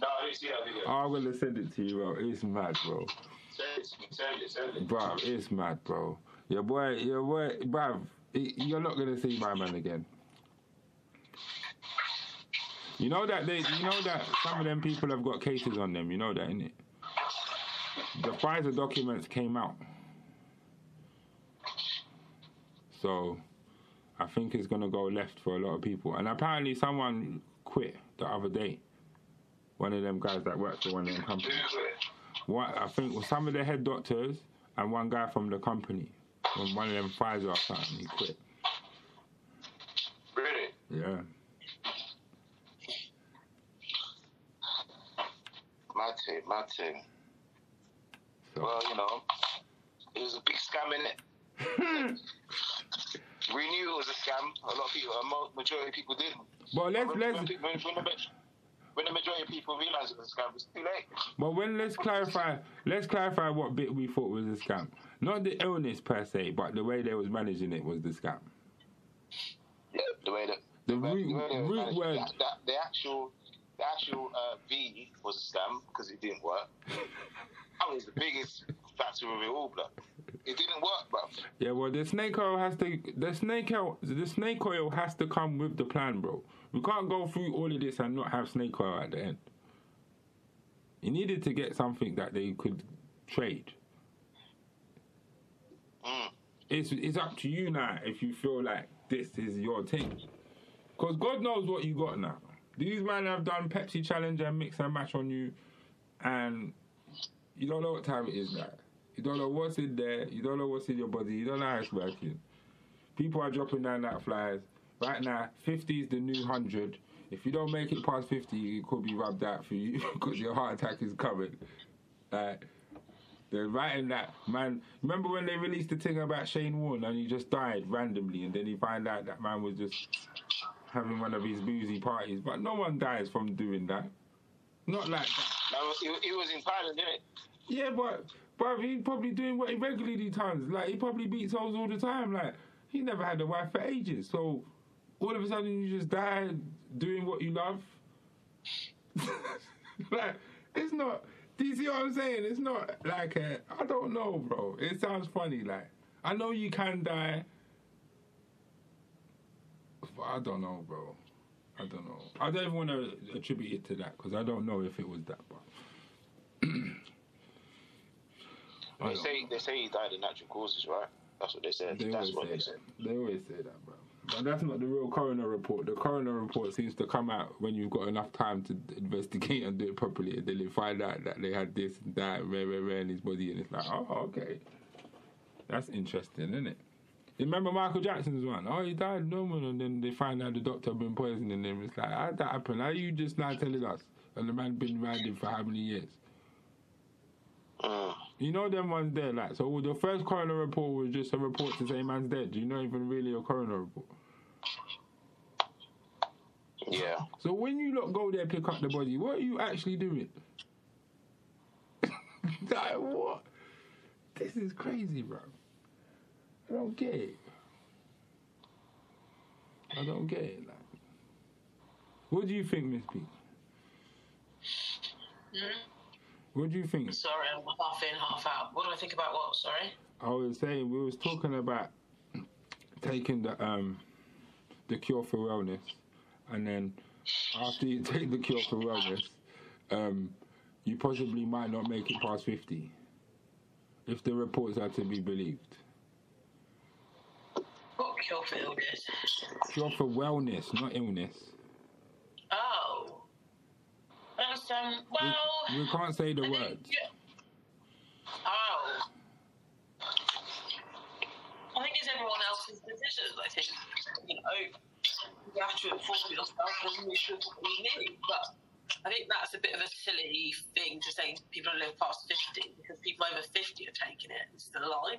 No, I didn't see that video. Oh, I'm gonna send it to you, bro. It's mad, bro. Send it. Send it. Send it. Bro, it's mad, bro. Your boy, your boy, bro. You're not gonna see my man again. You know that they, you know that some of them people have got cases on them. You know that, innit? The Pfizer documents came out, so I think it's gonna go left for a lot of people. And apparently, someone quit the other day. One of them guys that works for one of them companies. What I think was some of the head doctors and one guy from the company, from one of them Pfizer or something, he quit. Really? Yeah. Mad thing. So Well, you know, it was a big scam, innit? we knew it was a scam. A lot of people, a majority of people didn't. but let's when, let's when, when, when, the, when the majority of people realised it was a scam, it was too late. but when let's clarify let's clarify what bit we thought was a scam. Not the illness per se, but the way they was managing it was the scam. Yeah, the way that The way- root- way they were root word. that- the actual, the actual uh, V was a scam because it didn't work. That was the biggest factor of it all, blood. It didn't work, bro. Yeah, well the snake oil has to the snake oil the snake oil has to come with the plan, bro. We can't go through all of this and not have snake oil at the end. You needed to get something that they could trade. Mm. it's it's up to you now if you feel like this is your thing. Because God knows what you got now. These men have done Pepsi challenge and mix and match on you, and you don't know what time it is now. You don't know what's in there. You don't know what's in your body. You don't know how it's working. People are dropping down that flies. Right now, 50 is the new 100. If you don't make it past 50, it could be rubbed out for you because your heart attack is coming. Like, they're writing that man. Remember when they released the thing about Shane Warne and he just died randomly, and then he found out that man was just having one of his boozy parties. But no one dies from doing that. Not like that. That was, it, it was in Thailand, didn't it? Yeah, but but he's probably doing what he regularly does. Like he probably beats hoes all the time. Like he never had a wife for ages. So all of a sudden you just die doing what you love. like it's not. Do you see what I'm saying? It's not like a, I don't know, bro. It sounds funny. Like I know you can die, I don't know, bro. I don't know. I don't even want to attribute it to that because I don't know if it was that. But They say they say he died of natural causes, right? That's what they said. They That's what say they said. that. They always say that, bro. But that's not the real coroner report. The coroner report seems to come out when you've got enough time to investigate and do it properly, and then they find out that they had this and that, rare, rare, rare in his body, and it's like, oh, okay, that's interesting, isn't it? You remember Michael Jackson's one? Oh, he died normal, and then they find out the doctor had been poisoning him. It's like, how'd that happen? How you just now telling us? and the man been riding for how many years? Mm. You know them ones there, like so. The first coroner report was just a report to say man's dead. You know, even really a coroner report. Yeah. So when you lot go there pick up the body, what are you actually doing? like what? This is crazy, bro. I don't get it. I don't get it. Like, what do you think, Miss P? Hmm? What do you think? Sorry, I'm half in, half out. What do I think about what? Sorry. I was saying we was talking about taking the um the cure for wellness, and then after you take the cure for wellness, um, you possibly might not make it past fifty, if the reports are to be believed. Cure for illness? Cure for wellness, not illness. Oh. That's, um, well. we can't say the I think- words. Oh. I think it's everyone else's decision. I think, you know, you have to inform yourself and you should you need. But I think that's a bit of a silly thing to say people don't live past 50 because people over 50 are taking it and still alive.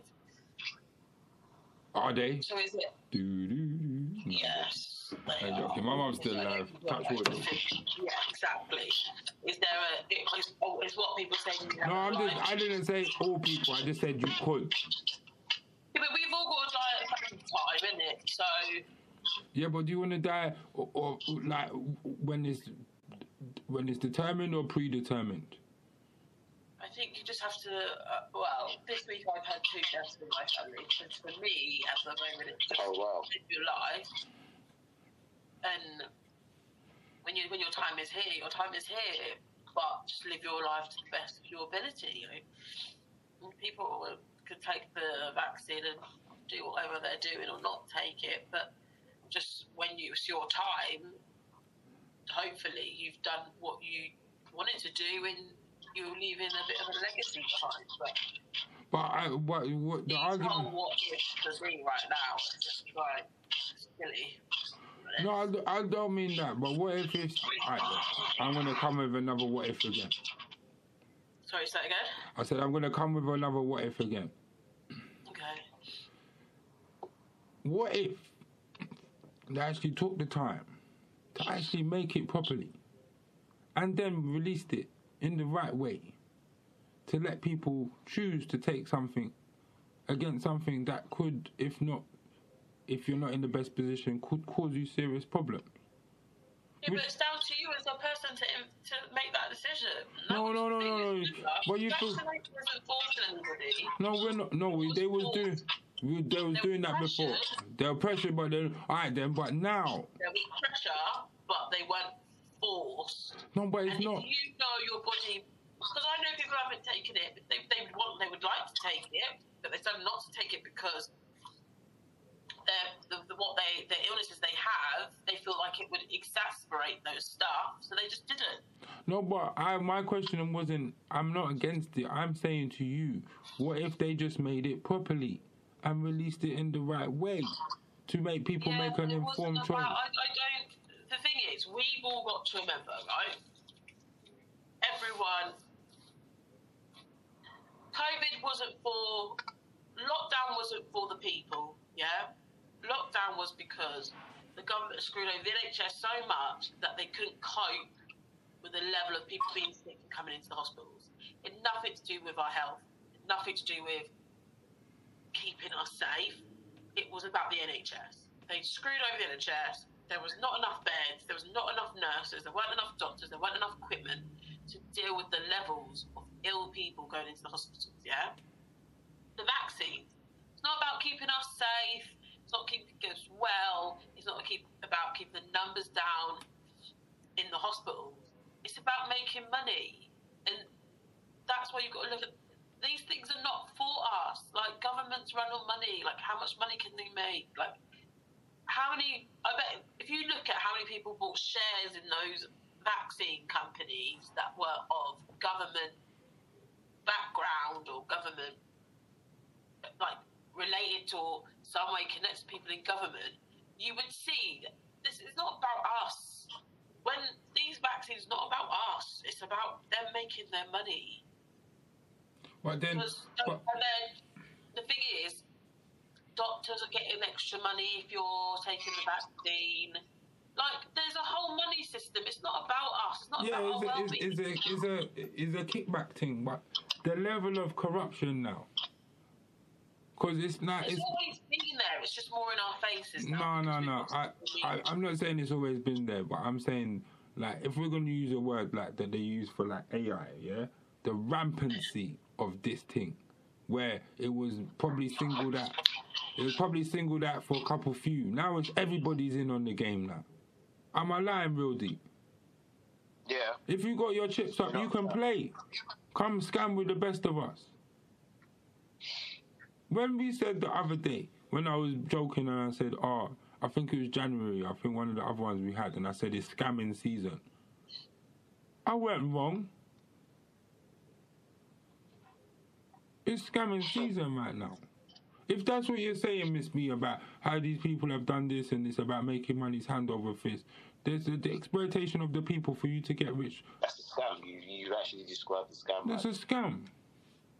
Are they? So is it? Do, do, do. Yes. they are. joking. My mum's still alive. Touch wood. Yeah, exactly. Is there a? It was, oh, it's what people say. No, a I'm just. I didn't say all people. I just said you could. Yeah, but we've all got to die at same time, isn't it? So Yeah, but do you want to die or, or like when it's when it's determined or predetermined? I think you just have to. Uh, well, this week I've had two deaths in my family. So for me, at the moment, it's just Oh, wow. live your life. And when you when your time is here, your time is here. But just live your life to the best of your ability. You know? People could take the vaccine and do whatever they're doing or not take it, but just when you, it's your time, hopefully you've done what you wanted to do and you're leaving a bit of a legacy behind. But But I, what, what the argument? what if for me right now is just like silly. No, I, I don't mean that. But what if it's? Then. I'm gonna come with another what if again. Sorry, say that again? I said I'm gonna come with another what if again. Okay. What if they actually took the time to actually make it properly, and then released it in the right way to let people choose to take something against something that could, if not, if you're not in the best position, could cause you serious problems. Yeah, Which- but it's down to you as a person to to make that decision. No, no, no, That no, no. the thing, isn't it? But you feel- Vaccination isn't forcing anybody. No, we're not. No, we, they was doing. We, they was doing that before. They were pressured, but then, all right, then. But now, There was pressure, but they weren't forced. no, but it's not. you know your body, because I know people haven't taken it, they, they want, they would like to take it, but they decided not to take it because the, the, what they, the illnesses they have, they feel like it would exacerbate those stuff, so they just didn't. No, but I, my question wasn't. I'm not against it. I'm saying to you, what if they just made it properly and released it in the right way to make people Yeah, make an informed choice? I, I don't. The thing is, we've all got to remember, right? Everyone. COVID wasn't for. Lockdown wasn't for the people, yeah? Lockdown was because the government screwed over the NHS so much that they couldn't cope with the level of people being sick and coming into the hospitals. It had nothing to do with our health, nothing to do with keeping us safe. It was about the NHS. They screwed over the NHS. There was not enough beds. There was not enough nurses. There weren't enough doctors. There weren't enough equipment to deal with the levels of ill people going into the hospitals. Yeah. The vaccines. It's not about keeping us safe. It's not keeping us well. It's not keep, about keeping the numbers down in the hospitals. It's about making money, and that's why you've got to look at these things are not for us. Like governments run on money. Like how much money can they make? Like how many? I bet if you look at how many people bought shares in those vaccine companies that were of government background or government like related to or some way connected to people in government, you would see that this is not about us. When these vaccines not about us. It's about them making their money. But then, Because, then the thing is, doctors are getting extra money if you're taking the vaccine. Like, there's a whole money system. It's not about us. It's not yeah, about our it's well-being. it's, it's a it's a kickback thing. But the level of corruption now, because it's not It's it's always been there. It's just more in our faces no now. no because no. I, I. I'm not saying it's always been there, but I'm saying like if we're gonna use a word like that they use for like AI, yeah, the rampancy of this thing, where it was probably singled out. It was probably singled out for a couple few. Now it's everybody's in on the game now. Am I lying real deep? Yeah. If you got your chips up, you can play. Come scam with the best of us. When we said the other day, when I was joking and I said, oh, I think it was January, I think one of the other ones we had, and I said it's scamming season. I went wrong. It's scamming season right now. If that's what you're saying, Miss Me, about how these people have done this and it's about making money's hand over fist, there's the, the exploitation of the people for you to get rich. That's a scam. You you actually described the scam. That's right? a scam.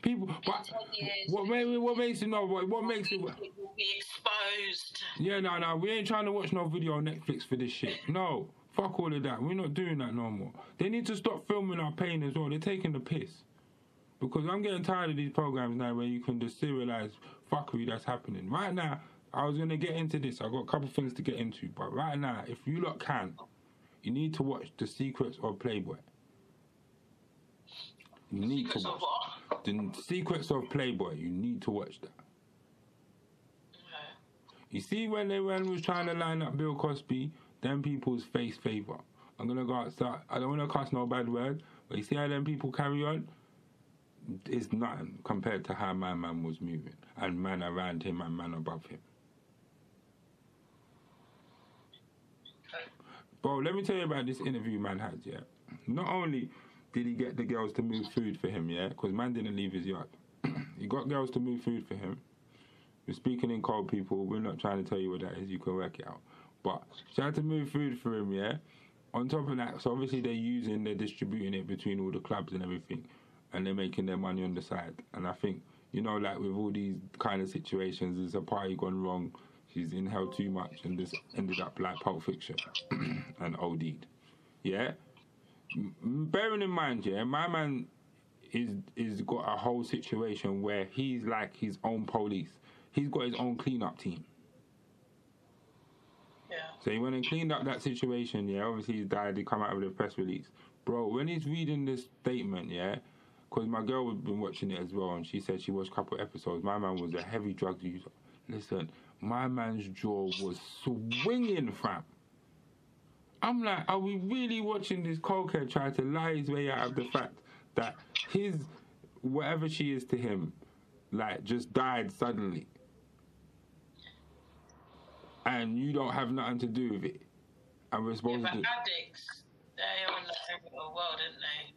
People, what, ten years, what, what makes it no? What, what makes it? It will be exposed. Yeah, no, no, we ain't trying to watch no video on Netflix for this shit. No, fuck all of that. We're not doing that no more. They need to stop filming our pain as well. They're taking the piss. Because I'm getting tired of these programs now where you can just serialize fuckery that's happening. Right now, I was gonna get into this. I got a couple things to get into, but right now, if you lot can, you need to watch The Secrets of Playboy. You need to watch? The Secrets of Playboy. You need to watch that. You see when they when was trying to line up Bill Cosby, them people's face favor. I'm gonna go outside. I don't wanna cast no bad word, but you see how them people carry on? It's nothing um, compared to how my man was moving. And man around him and man above him. Bro, let me tell you about this interview man had, yeah. Not only did he get the girls to move food for him, yeah, because man didn't leave his yard. he got girls to move food for him. We're speaking in code, people. We're not trying to tell you what that is. You can work it out. But she had to move food for him, yeah. On top of that, so obviously they're using, they're distributing it between all the clubs and everything, and they're making their money on the side. And I think, you know, like with all these kind of situations, there's a party gone wrong. She's inhaled too much, and this ended up like Pulp Fiction and OD'd. Yeah. Bearing in mind, yeah, my man is is got a whole situation where he's like his own police. He's got his own cleanup team. Yeah. So he went and cleaned up that situation, yeah. Obviously, he's died. He come out with a press release, bro. When he's reading this statement, yeah, because my girl had been watching it as well, and she said she watched a couple episodes. My man was a heavy drug user. Listen, my man's jaw was swinging, fam. I'm like, are we really watching this cokehead try to lie his way out of the fact that his whatever she is to him, like, just died suddenly, and you don't have nothing to do with it, and we're Yeah, supposed but to. addicts, they own the whole world, didn't they?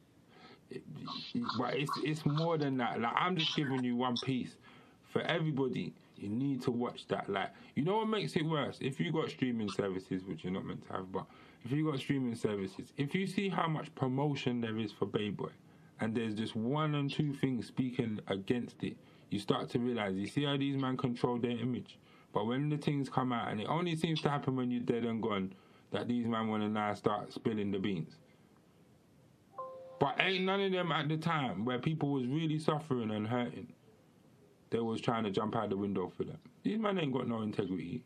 But it's it's more than that. Like I'm just giving you one piece. For everybody, you need to watch that. Like you know what makes it worse? If you got streaming services, which you're not meant to have, but if you got streaming services, if you see how much promotion there is for Playboy, and there's just one and two things speaking against it, you start to realize. You see how these men control their image. But when the things come out, and it only seems to happen when you're dead and gone, that these men want to now start spilling the beans. But ain't none of them at the time where people was really suffering and hurting. They was trying to jump out the window for them. These men ain't got no integrity.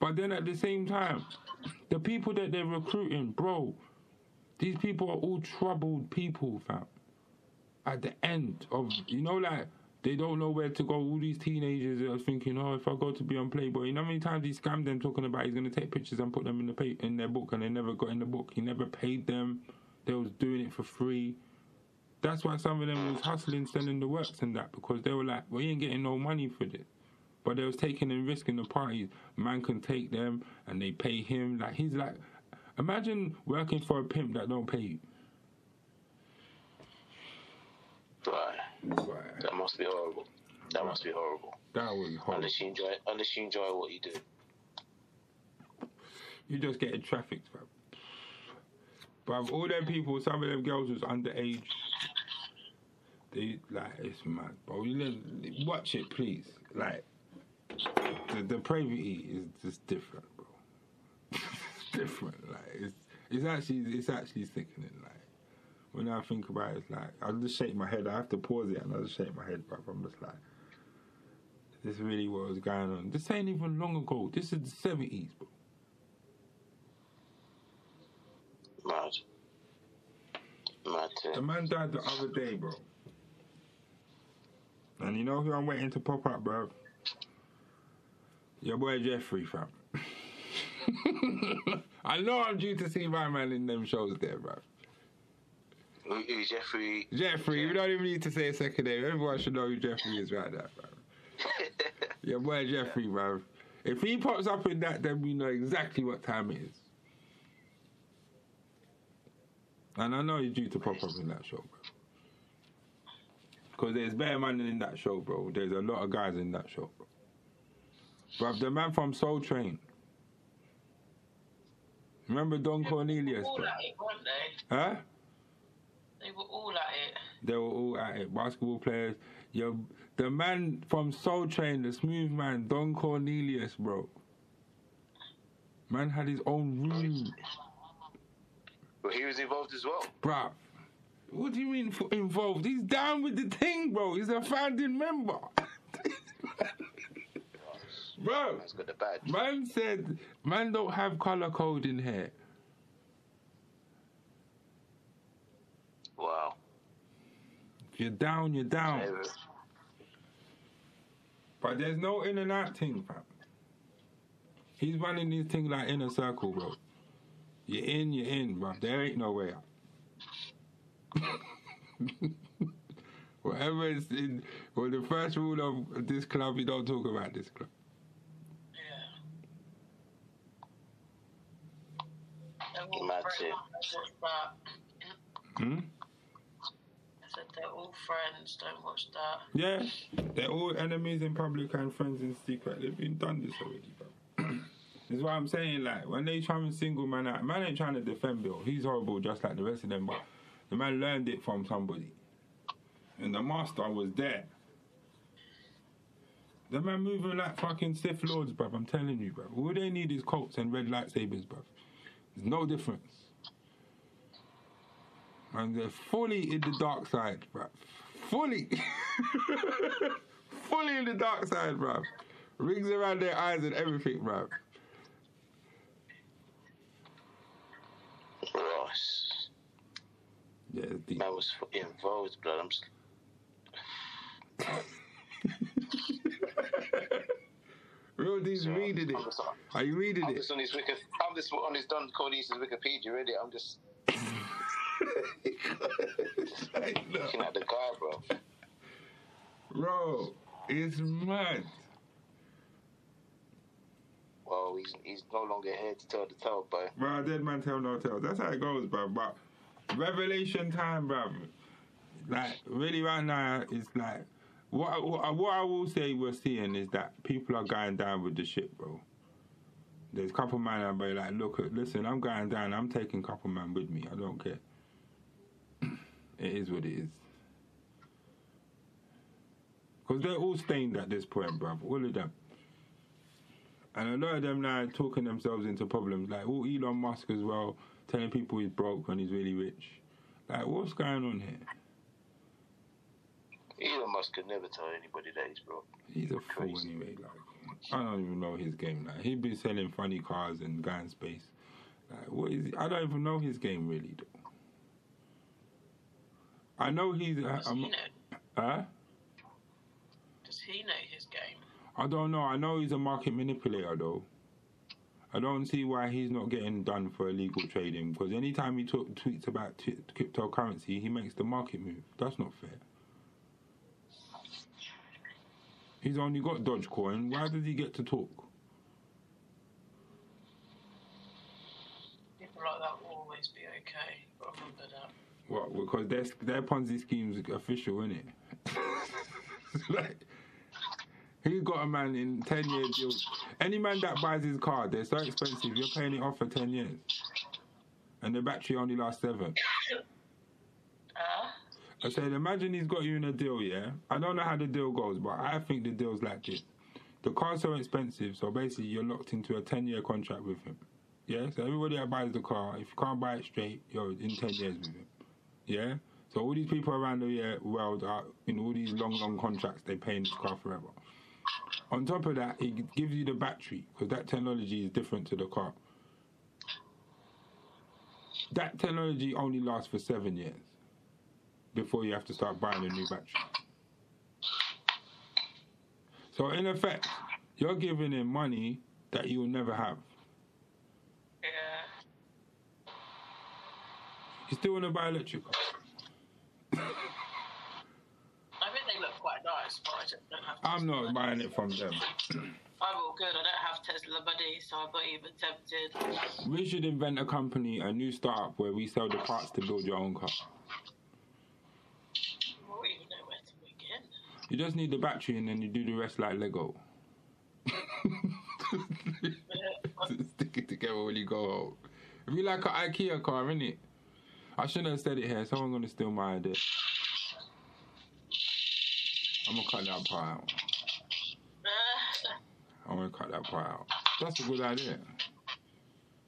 But then at the same time, the people that they're recruiting, bro, these people are all troubled people, fam. At the end of, you know, like, they don't know where to go. All these teenagers are thinking, oh, if I go to be on Playboy, you know how many times he scammed them talking about he's going to take pictures and put them in the in their book, and they never got in the book. He never paid them. They was doing it for free. That's why some of them was hustling, selling the works and that because they were like, we ain't getting no money for this. But they was taking and risking the parties. Man can take them and they pay him. Like he's like, imagine working for a pimp that don't pay you. Right. Right. That must be horrible. That must be horrible. That was horrible. Unless you enjoy, unless you enjoy what you do. You just getting trafficked, fam. But all them people, some of them girls was underage. They like it's mad, bro. You watch it, please. Like the depravity is just different, bro. it's different. Like it's it's actually it's actually sickening. Like when I think about it, it's like I just shake my head. I have to pause it and I just shake my head, bro. I'm just like, this is really what was going on. This ain't even long ago. This is the seventies, bro. Mad. Mad The man died the other day, bro. And you know who I'm waiting to pop up, bro? Your boy Jeffrey, fam. I know I'm due to see my man in them shows there, bro. Who, who, Jeffrey? Jeffrey, you don't even need to say a second name. Everyone should know who Jeffrey is right now, bro. Your boy Jeffrey, bro. If he pops up in that, then we know exactly what time it is. And I know he's due to pop up in that show, bro. Because there's better man in that show, bro. There's a lot of guys in that show, bro. The man from Soul Train. Remember Don Cornelius, at it, weren't they? Huh? They were all at it. They were all at it. Basketball players. Yo, the man from Soul Train, the smooth man, Don Cornelius, bro. Man had his own room, Well, he was involved as well. bruh. What do you mean for involved? He's down with the thing, bro. He's a founding member. bro, Man's got the badge. man said, man don't have color code in here. Wow. If you're down, you're down. But there's no in and out thing, fam. He's running his thing like in a circle, bro. You're in, you're in, bro. There ain't no way out. Whatever is in, well, the first rule of this club, you don't talk about this club. Yeah. They're all Mad friends. Don't watch that. Hmm? I said they're all friends. Don't watch that. Yeah, they're all enemies in public and friends in secret. They've been done this already, bro. This is what I'm saying. Like when they try and single man out, man ain't trying to defend Bill. He's horrible, just like the rest of them. But the man learned it from somebody, and the master was there. The man moving like fucking Sith Lords, bruv. I'm telling you, bruv. All they need is coats and red lightsabers, bruv. There's no difference. And they're fully in the dark side, bruv. Fully. fully in the dark side, bruv. Rings around their eyes and everything, bruv. Ross. Yeah, deep. Man was involved, blood. I'm D's so reading I'm it. just, Are you reading I'm it? just on his Wiki, I'm just on his Don Cornelius' Wikipedia, really. I'm just looking at the guy, bro. Bro, it's mad. Well, he's he's no longer here to tell the tale. Bro, dead man tell no tales. That's how it goes, bro. But revelation time, bro. Like really, right now, it's like what what, what I will say we're seeing is that people are going down with the shit, bro. There's a couple man out there like, look, listen, I'm going down. I'm taking couple man with me. I don't care. it is what it is. Because they're all stained at this point, bro. All of them. And a lot of them now talking themselves into problems. Like, oh, Elon Musk as well, telling people he's broke when he's really rich. Like, what's going on here? Elon Musk could never tell anybody that he's broke. He's a fool anyway. Like, I don't even know his game. Like, he'd been selling funny cars and in space. Like, what is? He? I don't even know his game really. Though. I know he's. Uh, Does I'm, he know? huh? Does he know? I don't know. I know he's a market manipulator though. I don't see why he's not getting done for illegal trading because anytime he talk, tweets about t- cryptocurrency, he makes the market move. That's not fair. He's only got Dogecoin. Why does he get to talk? People like that will always be okay. But remember that. What? Because their their Ponzi scheme's official, isn't it? like, he got a man in ten year deal. Any man that buys his car, they're so expensive. You're paying it off for ten years. and the battery only lasts seven. I said, imagine he's got you in a deal, yeah? I don't know how the deal goes, but I think the deal's like this. The car's so expensive, so basically you're locked into a 10 year contract with him. Yeah? So everybody that buys the car, if you can't buy it straight, you're in 10 years with him. Yeah? So all these people around the world are in all these long, long contracts, they pay in this car forever. On top of that, he gives you the battery, because that technology is different to the car. That technology only lasts for seven years before you have to start buying a new battery. So in effect, you're giving him money that you'll never have. yeah. You still want to buy electric car? I think they look quite nice, but I just don't have. I'm not buying it from them. I'm all good. I don't have Tesla buddies, so I'm not even tempted. We should invent a company, a new startup where we sell the parts to build your own car. I don't know where to begin. You just need the battery and then you do the rest like Lego. Stick it together when you go home. If you like an IKEA car, innit? I shouldn't have said it here. Someone's gonna steal my idea. I'm gonna cut that part out. I'm gonna cut that part out. That's a good idea.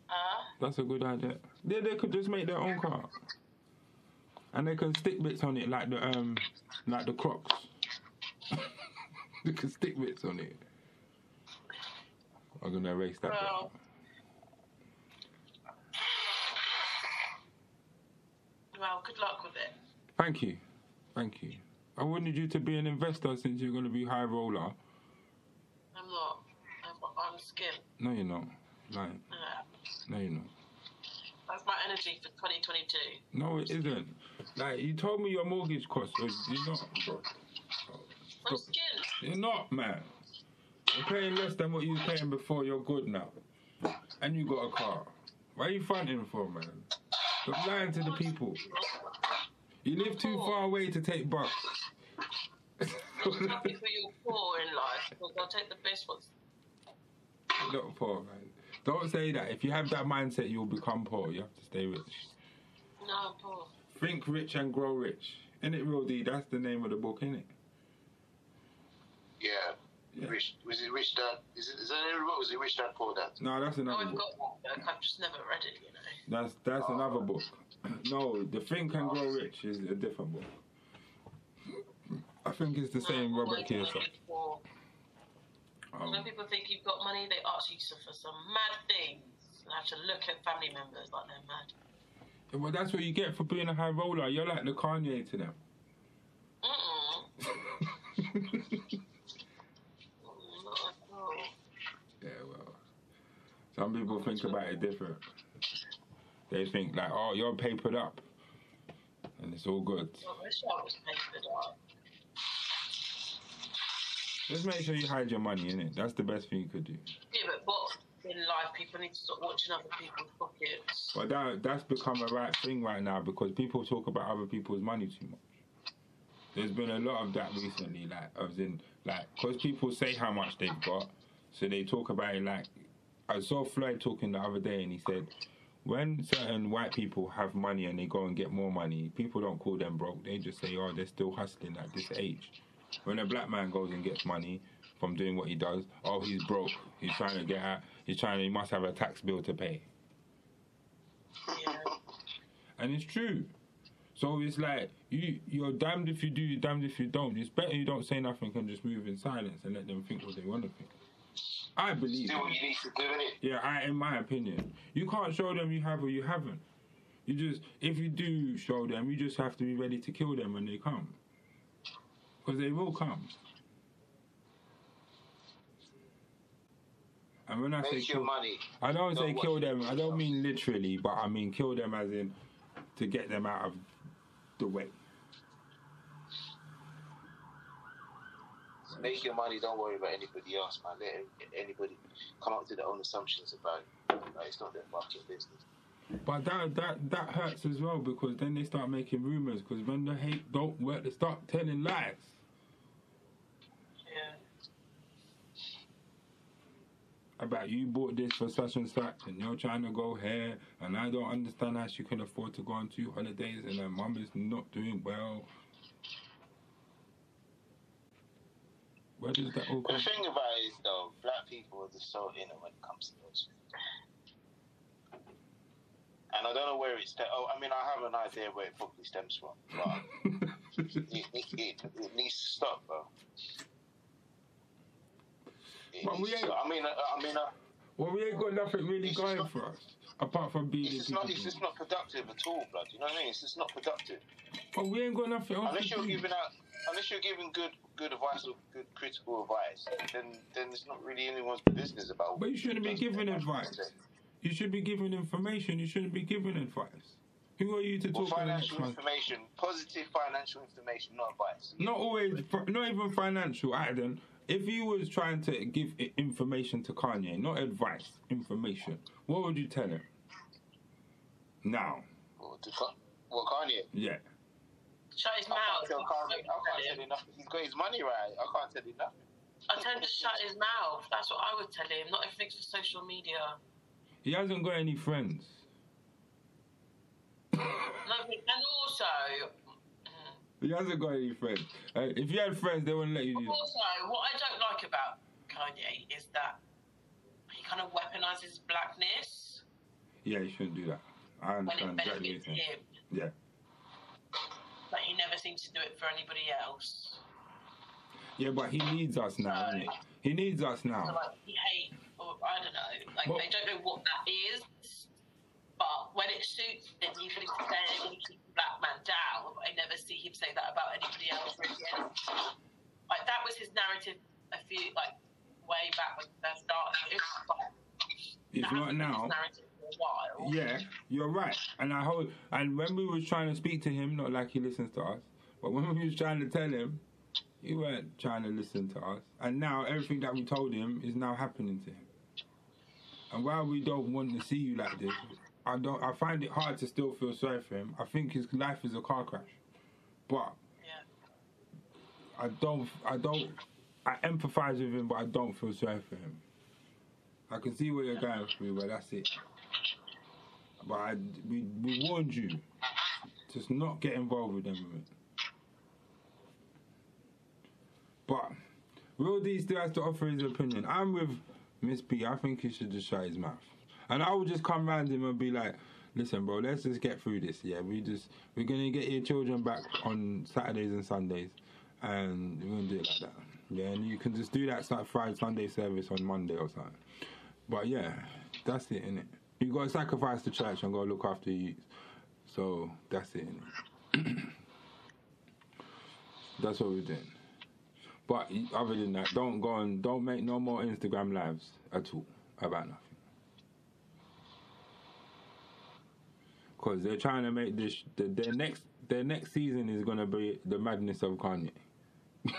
Uh, That's a good idea. They, they could just make their own car, and they can stick bits on it like the um like the Crocs. they can stick bits on it. I'm gonna erase that. bit. well, well, good luck with it. Thank you, thank you. I wanted you to be an investor since you're gonna be high roller. I'm not. I'm, I'm skint. No, you're not. Lying. Uh, No, you're not. that's my energy for 2022. No, it isn't. Like you told me your mortgage cost was. You're not, bro. I'm. You're not, man. You're paying less than what you was paying before. You're good now, and you got a car. Why are you fronting for, man? Stop lying to the people. You live too far away to take bus. I'm happy for you poor in life because I'll take the best ones. You're not poor, man. Don't say that. If you have that mindset, you'll become poor. You have to stay rich. No, I'm poor. Think rich and grow rich. Isn't it, Real D? That's the name of the book, isn't it? Yeah. Yeah. Rich was it Rich Dad? Is it is that every book? Was it Rich Dad Poor Dad? No, that's Oh, another I've book. got that book. I've just never read it, you know. That's that's another oh. book. No, the Think and Grow oh. Rich is a different book. I think it's the same Robert Kiyosaki. Um, When people think you've got money, they ask you for some mad things. And have to look at family members like they're mad. well, that's what you get for being a high roller. You're like the Kanye to them. Mm-mm. Not at all. yeah, well, some people think about it different. They think like, oh, you're papered up, and it's all good. I wish I was papered up. Just make sure you hide your money in it. That's the best thing you could do. Yeah, but what in life people need to stop watching other people's pockets. But that that's become a right thing right now because people talk about other people's money too much. There's been a lot of that recently, like as in like because people say how much they've got, so they talk about it like I saw Floyd talking the other day and he said when certain white people have money and they go and get more money, people don't call them broke. They just say, oh, they're still hustling at this age. When a black man goes and gets money from doing what he does, oh, he's broke. He's trying to get out. He's trying. To, he must have a tax bill to pay. Yeah. and it's true. So it's like you you're damned if you do, you're damned if you don't. It's better you don't say nothing and just move in silence and let them think what they want to think. I believe. Do what you need to do it. Yeah, I, in my opinion, you can't show them you have or you haven't. You just if you do show them, you just have to be ready to kill them when they come, because they will come. And when I say Make your kill, money. I don't say kill them. I don't mean literally, but I mean kill them as in to get them out of the way. Make your money. Don't worry about anybody else, man. Let anybody come up to their own assumptions about it. Like, it's not their fucking business. But that that that hurts as well because then they start making rumors. Because when the hate don't work, they start telling lies. Yeah. About you bought this for such and such, and you're trying to go here, and I don't understand how she can afford to go on two holidays, and her mum is not doing well. Where does that all come? the thing about it is, though, black people are just so inner when it comes to those things. And I don't know where it's. oh, I mean, I have an idea where it probably stems from, but it, it, it, it needs to stop, bro. But we ain't-. I mean, I, I mean, uh, well, we ain't got nothing really going not- for us apart from being it's just not. It's just not productive at all, blood. You know what I mean? It's just not productive. But we ain't got nothing Unless you're giving out, unless you're giving good, good advice or good critical advice, then then it's not really anyone's business about. But you shouldn't be giving advice. You should be giving information. You shouldn't be giving advice. Who are you to Well, talk the next financial information, positive financial information, not advice. Not always, not even financial. Aiden, if you was trying to give information to Kanye, not advice, information, what would you tell him? Now, What, well Kanye. yeah. Shut his I mouth. can't tell Kanye. I can't Tell tell him. nothing. He's got his money right. I can't tell you nothing. I tell him to shut his mouth. That's what I would tell him. Not everything's for social media. He hasn't got any friends. No, and also, He hasn't got any friends. Uh, if you had friends, they wouldn't let you do that. also, what I don't like about Kanye is that he kind of weaponizes blackness Yeah, you shouldn't do that. I when it understand exactly what benefits you're him. Yeah. But he never seems to do it for anybody else. Yeah, but he needs us now, innit? He needs us So now. like he hate, or I don't know, like Well- they don't know what that is. But when it suits him, he's going to say they want to keep the black man down. I never see him say that about anybody else. Really. Like that was his narrative a few like way back when he first started. It's not now. His narrative while. Yeah, you're right. And I hold. And when we was trying to speak to him, not like he listens to us, but when we was trying to tell him, he weren't trying to listen to us. And now everything that we told him is now happening to him. And while we don't want to see you like this, I don't. I find it hard to still feel sorry for him. I think his life is a car crash, but Yeah. I don't. I don't. I empathize with him, but I don't feel sorry for him. I can see where you're going through, but that's it. But I, we we warned you, just not get involved with them. But Real D still has to offer his opinion. I'm with Miss B. I think he should just shut his mouth, and I would just come round him and be like. Listen, bro. Let's just get through this. Yeah, we just we're gonna get your children back on Saturdays and Sundays, and we're gonna do it like that. Yeah, and you can just do that Sat- Friday Sunday service on Monday or something. But yeah, that's it, innit? You gotta sacrifice the church and gotta look after you. So that's it, that's what we're doing. But other than that, don't go and don't make no more Instagram lives at all about nothing. Because they're trying to make this the, their next their next season is gonna be the madness of Kanye.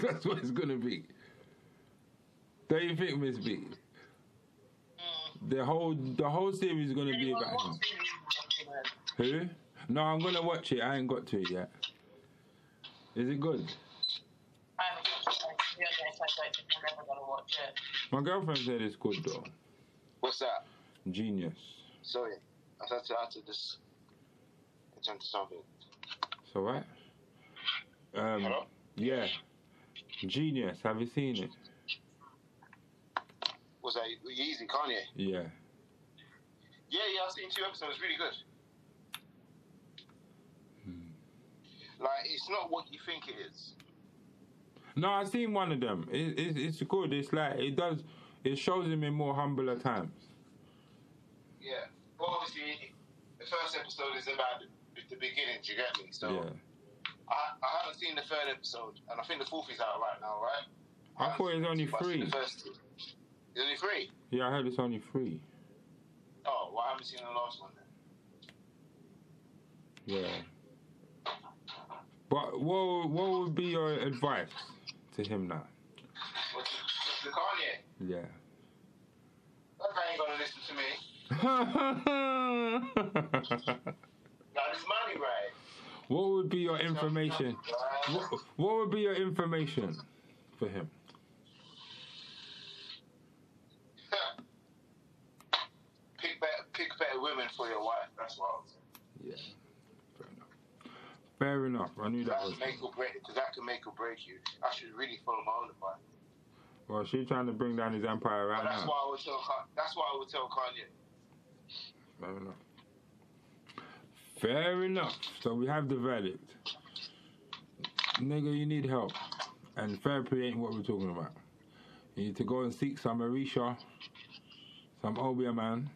That's what it's gonna be. Don't you think, Miss B? The whole the whole series is gonna be about him. watching these documents? Who? No, I'm gonna watch it. I ain't got to it yet. Is it good? I haven't watched it. To be honest, I don't think I'm ever going to watch it. My girlfriend said it's good though. What's that? Genius. Sorry, I had to, I had to just attend to something. So what? Um, Hello? yeah. Genius. Have you seen it? Was that easy, Kanye? Yeah. Yeah, yeah, I've seen two episodes. Really good. Hmm. Like, it's not what you think it is. No, I've seen one of them. It, it, it's good. It's like it does. It shows him in more humbler times. Yeah. Obviously, the first episode is about the, the beginning. Do you get me? So Yeah. I, I haven't seen the third episode, and I think the fourth is out right now, right? I haven't thought it was only two, but I've seen three. The first two. It's only three. Yeah, I heard it's only three. Oh, well, I haven't seen the last one then. Yeah. But what what would be your advice to him now? What's the, the Kanye? Yeah. That guy ain't gonna listen to me. Got his money right. what would be your information? What, what would be your information for him? Pick better women for your wife. That's what I was saying. Yeah. Fair enough. Fair enough. I knew that was. make or break because that can make or break you. I should really follow my own advice. Well, she's trying to bring down his empire right But that's now. why I would tell. That's why I would tell Kanye. Fair enough. Fair enough. So we have the verdict. Nigga, you need help. And therapy ain't what we're talking about. You need to go and seek some Arisha, some Obia man,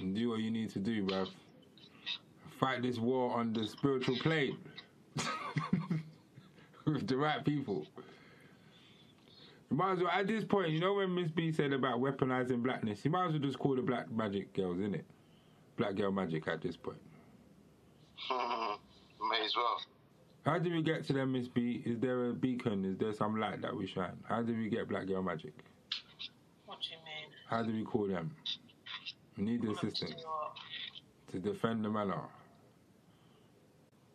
and do what you need to do, bruv. Fight this war on the spiritual plane. With the right people. You might as well, at this point, you know when Miss B said about weaponizing blackness, you might as well just call the black magic girls, innit? Black girl magic at this point. May as well. How did we get to them, Miss B? Is there a beacon? Is there some light that we shine? How did we get black girl magic? What do you mean? How do we call them? We need the assistance do what? to defend the manor.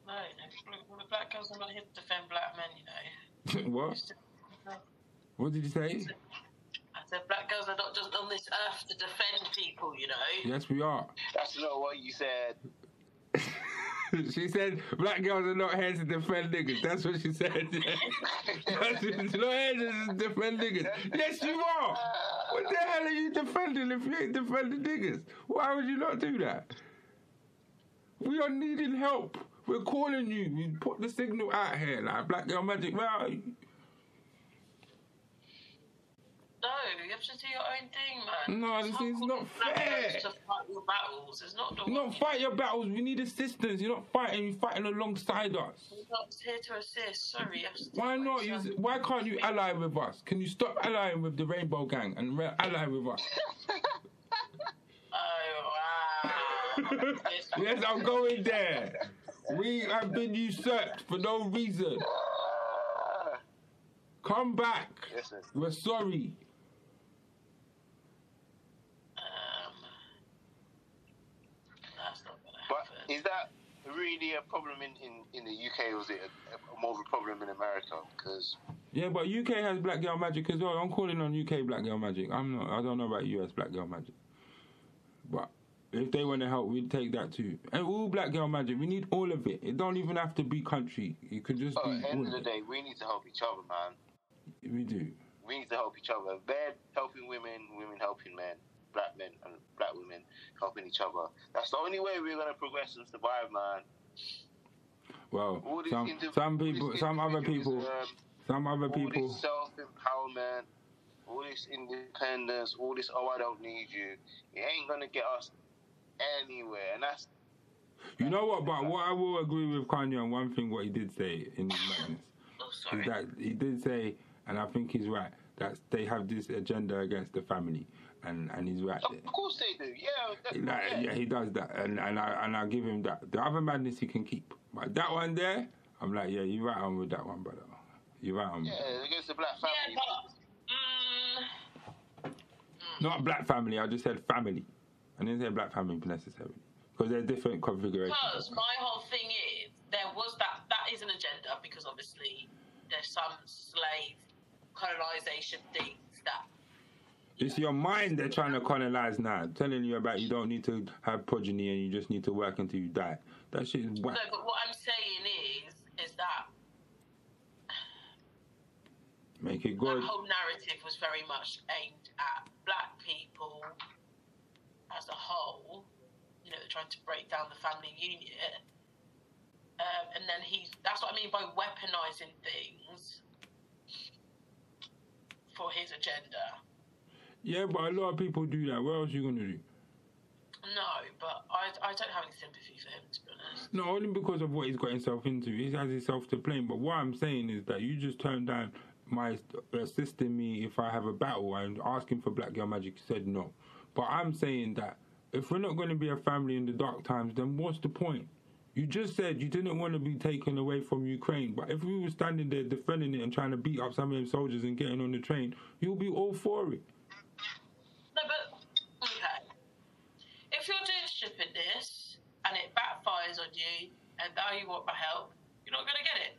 No, no, well, the black girls are not here to defend black men, you know. what? What did you say? I said black girls are not just on this earth to defend people, you know. Yes, we are. That's not what you said. she said black girls are not here to defend niggas. That's what she said. That's what, not here to defend niggas. Yes, you are. What the hell are you defending if you ain't defending niggas? Why would you not do that? We are needing help. We're calling you. We put the signal out here. Like Black Girl Magic, where are you? No, you have to do your own thing, man. No, this can't is call not fair. To fight your battles, it's not the You don't fight your battles. We need assistance. You're not fighting. You're fighting alongside us. We're not here to assist. Sorry, you have to Why not? yourself. You, why can't you ally with us? Can you stop allying with the Rainbow Gang and re- ally with us? Oh wow. yes, I'm going there. We have been usurped for no reason. Come back. Listen, We're sorry. Um, that's not gonna but happen. Is that really a problem in, in, in the UK or is it a, a more of a problem in America? Because Yeah, but UK has Black Girl Magic as well. I'm calling on UK Black Girl Magic. I'm not. I don't know about US Black Girl Magic. But if they want to help, we'd take that too. And all Black Girl Magic, we need all of it. It don't even have to be country. It could just at be. the end of the day, we need to help each other, man. We do. We need to help each other. Men helping women, women helping men, black men and black women helping each other. That's the only way we're gonna progress and survive, man. Well, some indiv- some people, some other people, some other all people. this self empowerment, all this independence, all this oh I don't need you. It ain't gonna get us anywhere, and that's You know what? But what I will agree with Kanye on one thing, what he did say in his madness, Oh, is that he did say, and I think he's right, that they have this agenda against the family, and and he's right. of course they do. Yeah, Like, yeah, he does that, and and I and I give him that. The other madness he can keep, but that one there, I'm like, yeah, you're right on with that one, brother. You're right on. yeah, against the black yeah, family. but mm, Not black family. I just said family. I didn't say black family necessarily because they're different configurations. because my whole thing is there was that that is an agenda because obviously there's some slave colonization things that It's your mind they're trying to colonize now, telling you about you don't need to have progeny and you just need to work until you die. That shit is whack. no but what i'm saying is is that Make it good. that whole narrative was very much aimed at black people as a whole you know they're trying to break down the family unit um, and then he's that's what i mean by weaponizing things for his agenda Yeah, but a lot of people do that. What else are you gonna do? no but i, I don't have any sympathy for him to be honest No, only because of what he's got himself into. He has himself to blame. But what I'm saying is that you just turned down my assisting me if I have a battle and asking for Black Girl Magic. You said no. But I'm saying that if we're not going to be a family in the dark times, then what's the point? You just said you didn't want to be taken away from Ukraine, but if we were standing there defending it and trying to beat up some of them soldiers and getting on the train, you'll be all for it. No, but okay. If you're doing stupidness and it on you, and now you want my help, you're not gonna get it.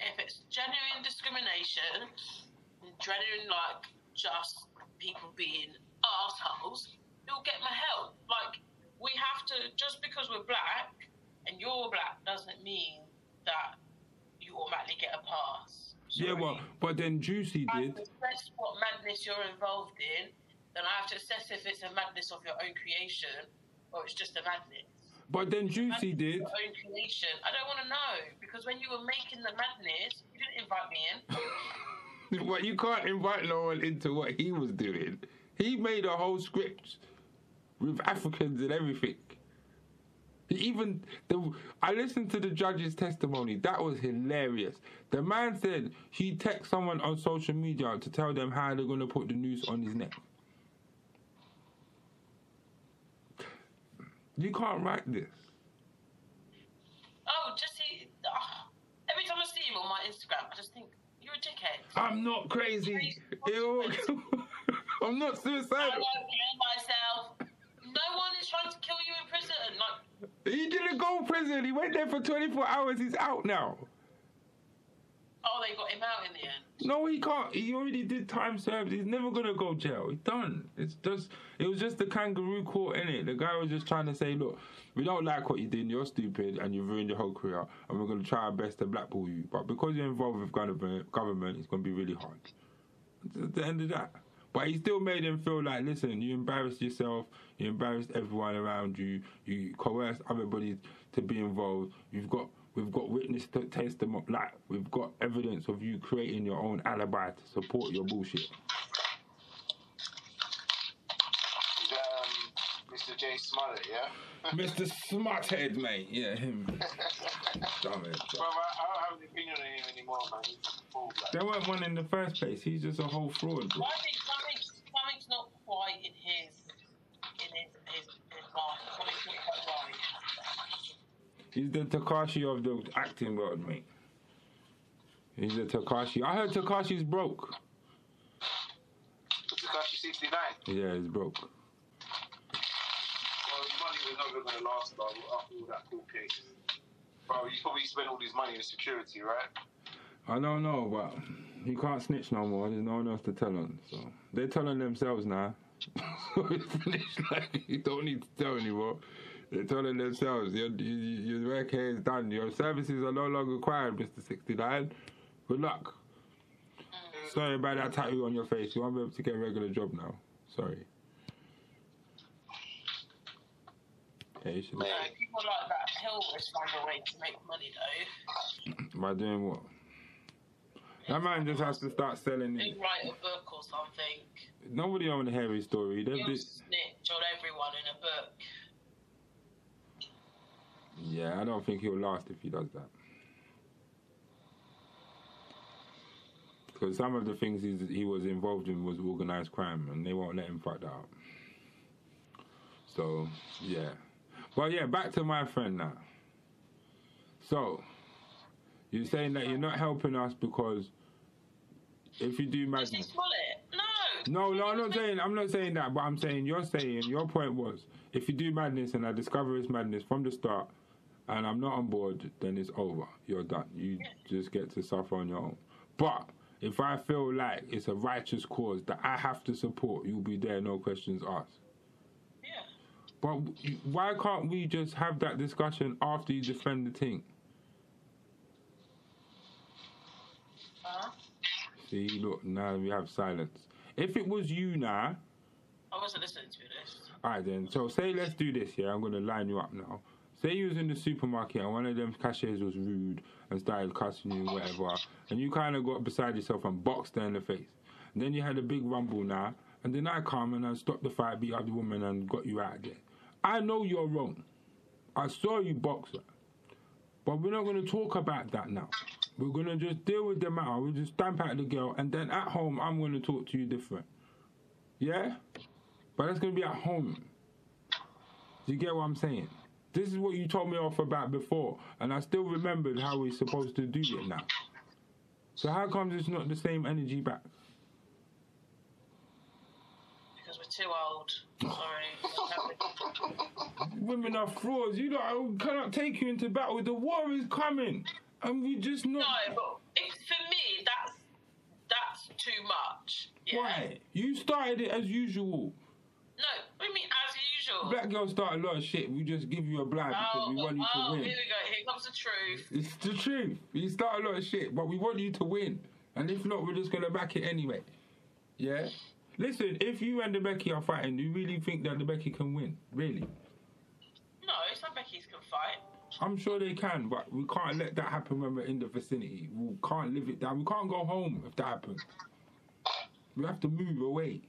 If it's genuine discrimination, genuine like just people being assholes, you'll get my help. Like we have to just because we're black and you're black doesn't mean that you automatically get a pass. Yeah, well, but then Jussie I did. assess what madness you're involved in, then I have to assess if it's a madness of your own creation or it's just a madness. But then Jussie did. Own creation. I don't want to know because when you were making the madness, you didn't invite me in. But you can't invite one into what he was doing. He made a whole script with Africans and everything. He Even the I listened to the judge's testimony. That was hilarious. The man said he text someone on social media to tell them how they're gonna put the noose on his neck. You can't write this. Oh, Jussie. ah, every time I see him on my Instagram, I just think you're a dickhead. I'm not crazy. Ew. I'm not I suicidal. won't kill myself. No one is trying to kill you in prison. Like, He didn't go prison. He went there for 24 hours. He's out now. oh, they got him out in the end. No, he can't. He already did time served. He's never gonna go jail. He's done. It's just. It was just the kangaroo court in it. The guy was just trying to say, look, we don't like what you did. You're stupid, and you've ruined your whole career. And we're gonna try our best to blackball you. But because you're involved with government, government, it's gonna be really hard. It's the end of that. But he still made him feel like, listen, you embarrassed yourself, you embarrassed everyone around you, you coerced everybody to be involved. You've got, we've got witness t- testimony, like we've got evidence of you creating your own alibi to support your bullshit. Is um, Mr. J Smollett, yeah? Mr. Smarthead, mate, yeah, him. Damn it. Bro, I, I don't have an opinion on him anymore, man. He's just a fool, like. There weren't one in the first place. He's just a whole fraud. Bro. I think something's, something's not quite in his in his his, his mind. Something's not quite right. He's the Tekashi of the acting world, mate. He's the Tekashi. I heard Tekashi's broke. Tekashi 69. Yeah, he's broke. Well, his money was never going to last, bro, after all that court case. Bro, you probably spent all his money in security, right? I don't know, but he can't snitch no more. There's no one else to tell on. So they're telling themselves now. so it's finished. Like you don't need to tell anymore. They're telling themselves your, your, work here is done. Your services are no longer required, Mister Sixty Nine. Good luck. Sorry about that tattoo on your face. You won't be able to get a regular job now. Sorry. Yeah, you should. Know, uh, people like that always find a way to make money though. By doing what? That man just has to start selling. it. write a book or something. Nobody want to hear his story. He'll just, snitch on everyone in a book. Yeah, I don't think he'll last if he does that. Because some of the things he's, he was involved in was organized crime, and they won't let him fuck that up. So, yeah. But yeah, back to my friend now. So, you're saying that you're not helping us because if you do madness. No. No, no, I'm not saying I'm not saying that, but I'm saying you're saying your point was if you do madness and I discover it's madness from the start and I'm not on board, then it's over. You're done. You just get to suffer on your own. But if I feel like it's a righteous cause that I have to support, you'll be there, no questions asked. Yeah. But why can't we just have that discussion after you defend the thing? Uh-huh. See, look, now we have silence. If it was you now, I wasn't listening to this. Alright then, so say let's do this, yeah? I'm gonna line you up now. Say you was in the supermarket and one of them cashiers was rude and started cussing you, whatever, and you kind of got beside yourself and boxed her in the face. And then you had a big rumble now, and then I come and I stopped the fight, beat up the woman, and got you out of there. I know you're wrong. I saw you box her. But we're not gonna talk about that now. We're gonna just deal with the matter. We'll just stamp out the girl, and then at home, I'm gonna talk to you different. Yeah? But that's gonna be at home. Do you get what I'm saying? This is what you told me off about before, and I still remembered how we're supposed to do it now. So how comes it's not the same energy back? Because we're too old. Sorry. Women are frauds. You know, I cannot take you into battle. The war is coming, and we just not. no, but if, for me, that's that's too much. Yeah. Why? You started it as usual. No, I mean as sure. Black girls start a lot of shit. We just give you a blind because Oh, we want you oh, to win. here we go. Here comes the truth. It's the truth. You start a lot of shit, but we want you to win. And if not, we're just gonna back it anyway. Yeah. Listen, if you and the Becky are fighting, do you really think that the Becky can win? Really? No, it's not Becky's can fight. I'm sure they can, but we can't let that happen when we're in the vicinity. We can't live it down. We can't go home if that happens. We have to move away.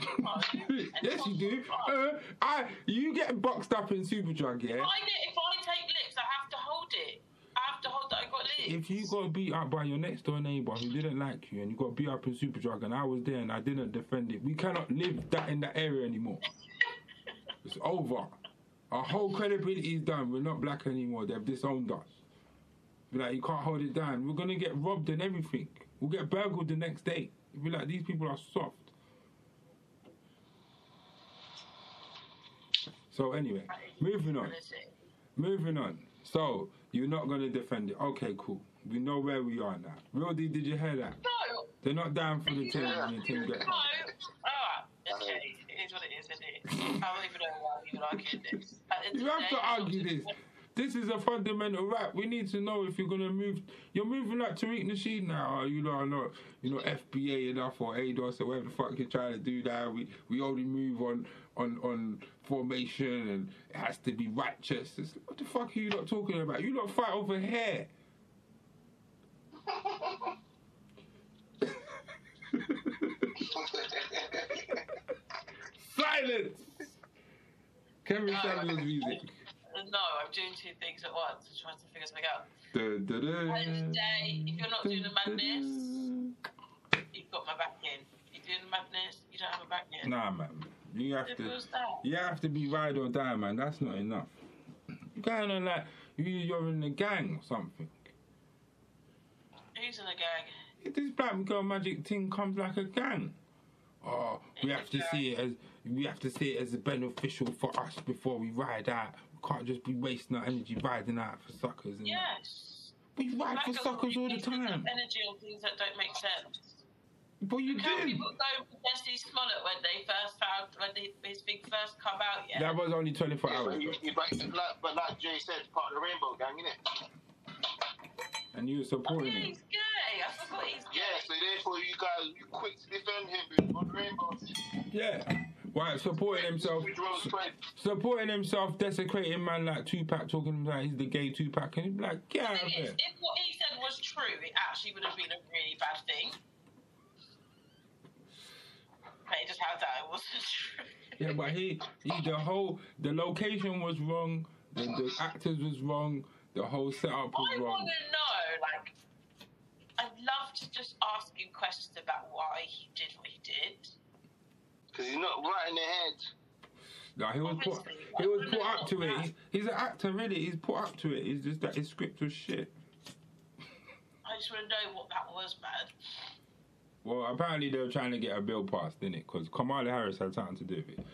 yes, you do. Uh, I, you get boxed up in Superdrug, yeah? If I, get, if I take licks, I have to hold it. I have to hold that I got licks. If you got beat up by your next door neighbor who didn't like you and you got beat up in Superdrug and I was there and I didn't defend it, we cannot live that in that area anymore. it's over. Our whole credibility is done. We're not black anymore. They've disowned us. Be like, you can't hold it down. We're gonna get robbed and everything. We'll get burgled the next day. Be like, these people are soft. So anyway, moving on. Moving on. So you're not gonna defend it. Okay, cool. We know where we are now. Real D, did you hear that? No. They're not down for the team and the team get No. Alright. Ah, okay. It is what it is, isn't it? I don't even know why we even arguing this. At the end You have to argue this. This is a fundamental right. We need to know if you're gonna move. You're moving like Tariq Nasheed now. Or you know, are not you know FBA enough or ADOS or whatever the fuck you're trying to do now. We we only move on on on formation and it has to be righteous. It's, what the fuck are you not talking about? You lot fight over hair. Silence. Kevin. Samuels music. No, I'm doing two things at once. I'm trying to figure something out. Da, da, da. At the end of the day, if you're not doing the madness, you've got my back in. You're doing the madness, you don't have my back in. Nah, man. You have Simple to. You have to be ride or die, man. That's not enough. You're going on like you, you're in a gang or something. Who's in the gang? If this black girl magic thing comes like a gang. Oh, we have to see it as we have to see it as beneficial for us before we ride out. We can't just be wasting our energy riding out for suckers. And that. Yes. We ride for suckers all the time. Energy on things that don't make sense. But you Look how did. people go for Destiny Smollett when they first found when they, his thing first come out. Yeah. That was only 24 Yeah, hours. but, you, you, but, like, but like Jay said, part of the rainbow gang, innit? And you were oh, supporting yeah, him. he's gay. I forgot he's gay. Yeah, so therefore you guys, you quick to defend him on the rainbow. Yeah. Why supporting himself? With your own spread. supporting himself, desecrating man like Tupac, talking like he's the gay Tupac, and he's like, get out of here. if what he said was true, it actually would have been a really bad thing. But it just turns out it wasn't true. Yeah, but he, he, the whole, the location was wrong, the, the actors was wrong, the whole setup was I want wrong. to know, like, I'd love to just ask him questions about why he did what he did. Because he's not right in the head. Like he was put, he was put up to it. that. He, he's an actor, really. He's put up to it. It's just that his script was shit. I just want to know what that was, man. Well, apparently they were trying to get a bill passed, didn't it? Because Kamala Harris had something to do with it.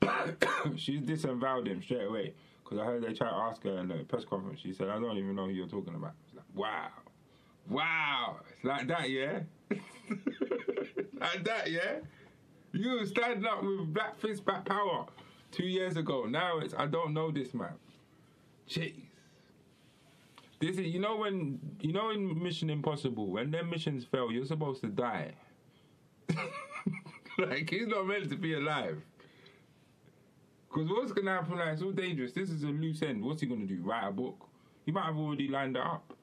But she's disavowed him straight away. Because I heard they tried to ask her in the press conference. She said, I don't even know who you're talking about. It's like, wow. Wow. It's like that, yeah? like that, yeah? You were standing up with Black Fist Back Power two years ago. Now it's, I don't know this man. Jeez. This is, you know when you know in Mission Impossible when their missions fail, you're supposed to die. like he's not meant to be alive. Because what's gonna happen? Like it's all dangerous. This is a loose end. What's he gonna do? Write a book? He might have already lined it up.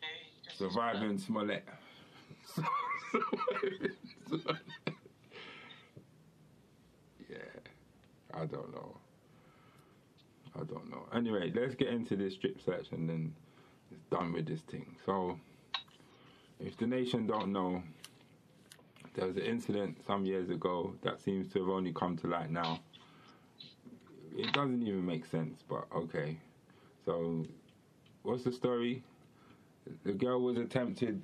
He just- Surviving Smollett. Yeah, I don't know. I don't know. Anyway, let's get into this strip search and then it's done with this thing. So, if the nation don't know, there was an incident some years ago that seems to have only come to light now. It doesn't even make sense, but okay. So, what's the story? The girl was attempted.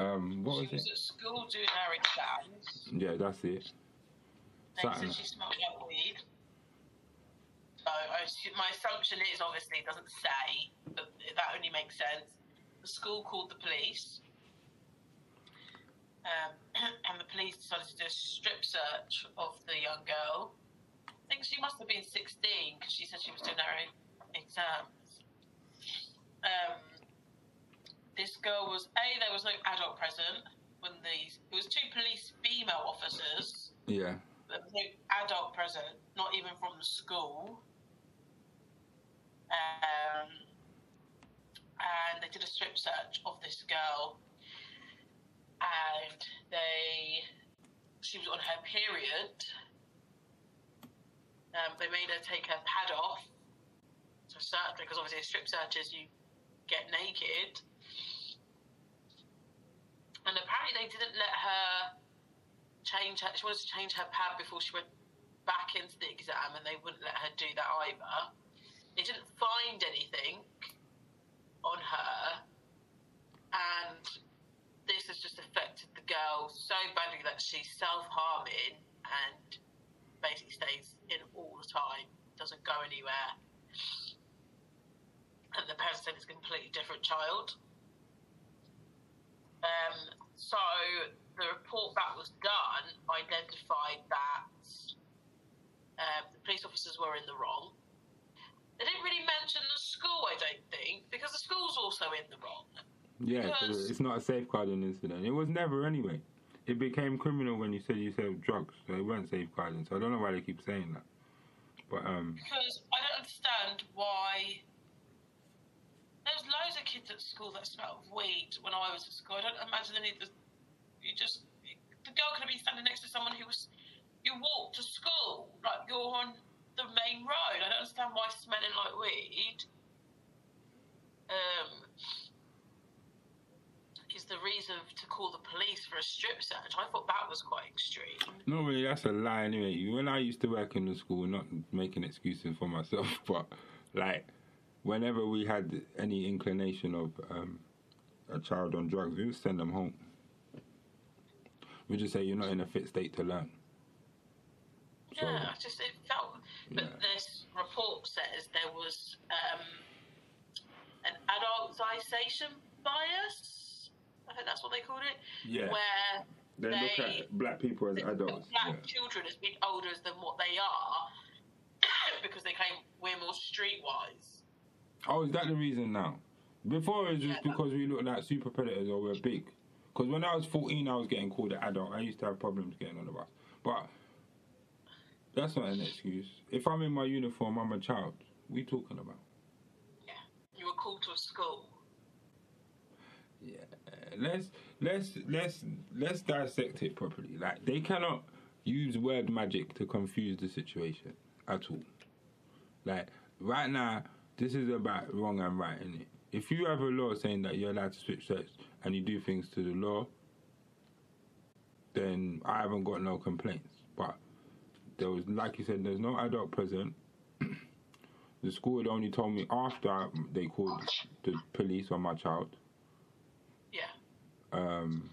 Um, what was She was it? at school doing her exams. Yeah, that's it. Said she smelled like weed. So I, my assumption is obviously it doesn't say, but that only makes sense. The school called the police. um, and the police decided to do a strip search of the young girl. I think she must have been 16 because she said she was doing her own exams. Um, this girl was a there was no adult present when these it was two police female officers. Yeah. There was no adult present, not even from the school. Um, and they did a strip search of this girl, and they she was on her period. Um, they made her take her pad off to search because obviously a strip search is you get naked. And apparently they didn't let her change her. She wanted to change her pad before she went back into the exam, and they wouldn't let her do that either. They didn't find anything on her, and this has just affected the girl so badly that she's self harming and basically stays in all the time, doesn't go anywhere. And the parents said it's a completely different child. Um, so the report that was done identified that um, the police officers were in the wrong. They didn't really mention the school, I don't think, because the school's also in the wrong. Yeah, Because- it's not a safeguarding incident. It was never anyway. It became criminal when you said you sold drugs, so it weren't safeguarding. So I don't know why they keep saying that. But um, Because I don't understand why. There was loads of kids at school that smelled of weed when I was at school. I don't imagine any of the. You just. The girl could have been standing next to someone who was. You walk to school, like you're on the main road. I don't understand why smelling like weed. Um. Is the reason to call the police for a strip search? I thought that was quite extreme. normally that's a lie anyway. When I used to work in the school, not making excuses for myself, but like whenever we had any inclination of um, a child on drugs, we would send them home. We just say you're not in a fit state to learn. So, Yeah, it's just it felt. But Yeah. this report says there was um, an adultization bias. I think that's what they called it. Yeah. Where they look at black people as adults. black Yeah. children as being older than what they are because they claim we're more streetwise. Oh, is that the reason now? Before it was just Yeah. because we looked like super predators or we're big. Because when I was 14, I was getting called an adult. I used to have problems getting on the bus. But that's not an excuse. If I'm in my uniform, I'm a child. We talking about? Yeah. You were called to a school. Yeah. Let's let's let's let's dissect it properly. Like they cannot use word magic to confuse the situation at all. Like right now, this is about wrong and right, is it? If you have a law saying that you're allowed to switch sex and you do things to the law, then I haven't got no complaints. But there was, like you said, there's no adult present. the school had only told me after they called the police on my child Yeah. um,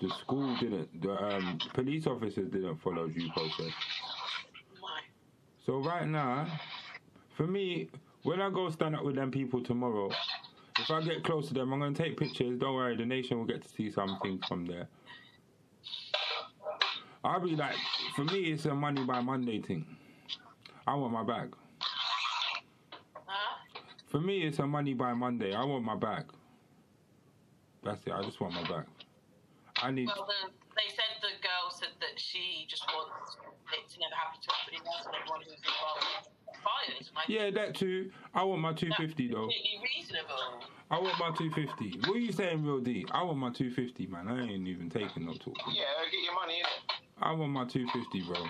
the school didn't, the um, police officers didn't follow due process. So right now, for me, when I go stand up with them people tomorrow, if I get close to them, I'm gonna take pictures. Don't worry, the nation will get to see something from there. I'll be like, for me, it's a money by Monday thing. I want my bag. Huh? For me, it's a money by Monday. I want my bag. That's it. I just want my bag. I need. Well, the, they said the girl said that she just wants it to never happen to anybody else and everyone who's involved fired. And Yeah, that too. I want my 250 though. reasonable. I want my 250. What are you saying, real D? I want my 250, man. I ain't even taking no talk. Yeah, get your money in it. I want my 250, bro.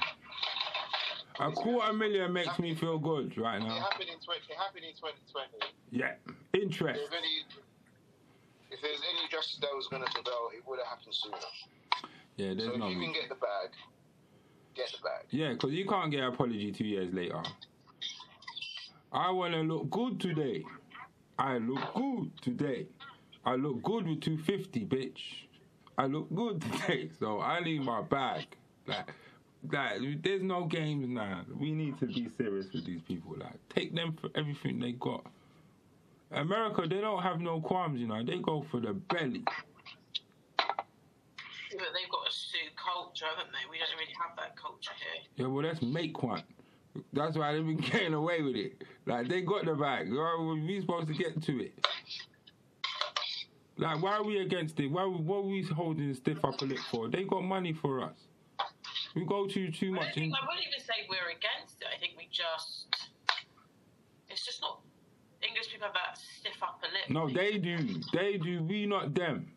A quarter million makes me feel good right It now. happened in 20, it happened in 2020. Yeah. Interest. If any, if there's any justice that was going to prevail, it would have happened sooner. Yeah, there's So there's if no. you can get the bag, get the bag. Yeah, because you can't get an apology two years later. I want to look good today. I look good today. I look good with 250, bitch. I look good today, so I need my bag. Like, like, there's no games now. We need to be serious with these people. Like, take them for everything they got. America, they don't have no qualms, you know. They go for the belly. but they've got a sue culture, haven't they? We don't really have that culture here. Yeah, well, let's make one. That's why they've been getting away with it. Like they got the bag. We supposed to get to it? Like, why are we against it? Why? What are we holding a stiff upper lip for? They got money for us. We go too too I, much think, in. I wouldn't even say we're against it. I think we just. It's just not. English people have that stiff upper lip. No, they do. They do. We not them.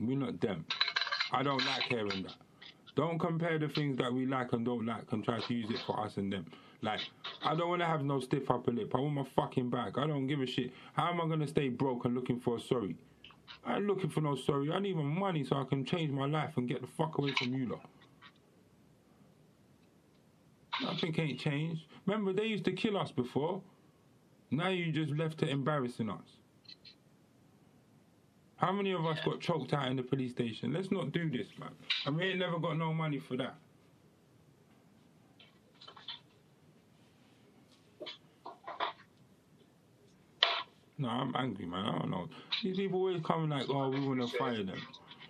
We not them. I don't like hearing that. Don't compare the things that we like and don't like and try to use it for us and them. Like, I don't want to have no stiff upper lip. I want my fucking bag. I don't give a shit. How am I gonna stay broke and looking for a sorry? I ain't looking for no sorry. I need my money so I can change my life and get the fuck away from you lot. Nothing ain't changed. Remember, they used to kill us before. Now you just left to embarrassing us. How many of us got choked out in the police station? Let's not do this, man. And we ain't never got no money for that. No, I'm angry, man. I don't know. These people always coming like, oh, we want to fire them.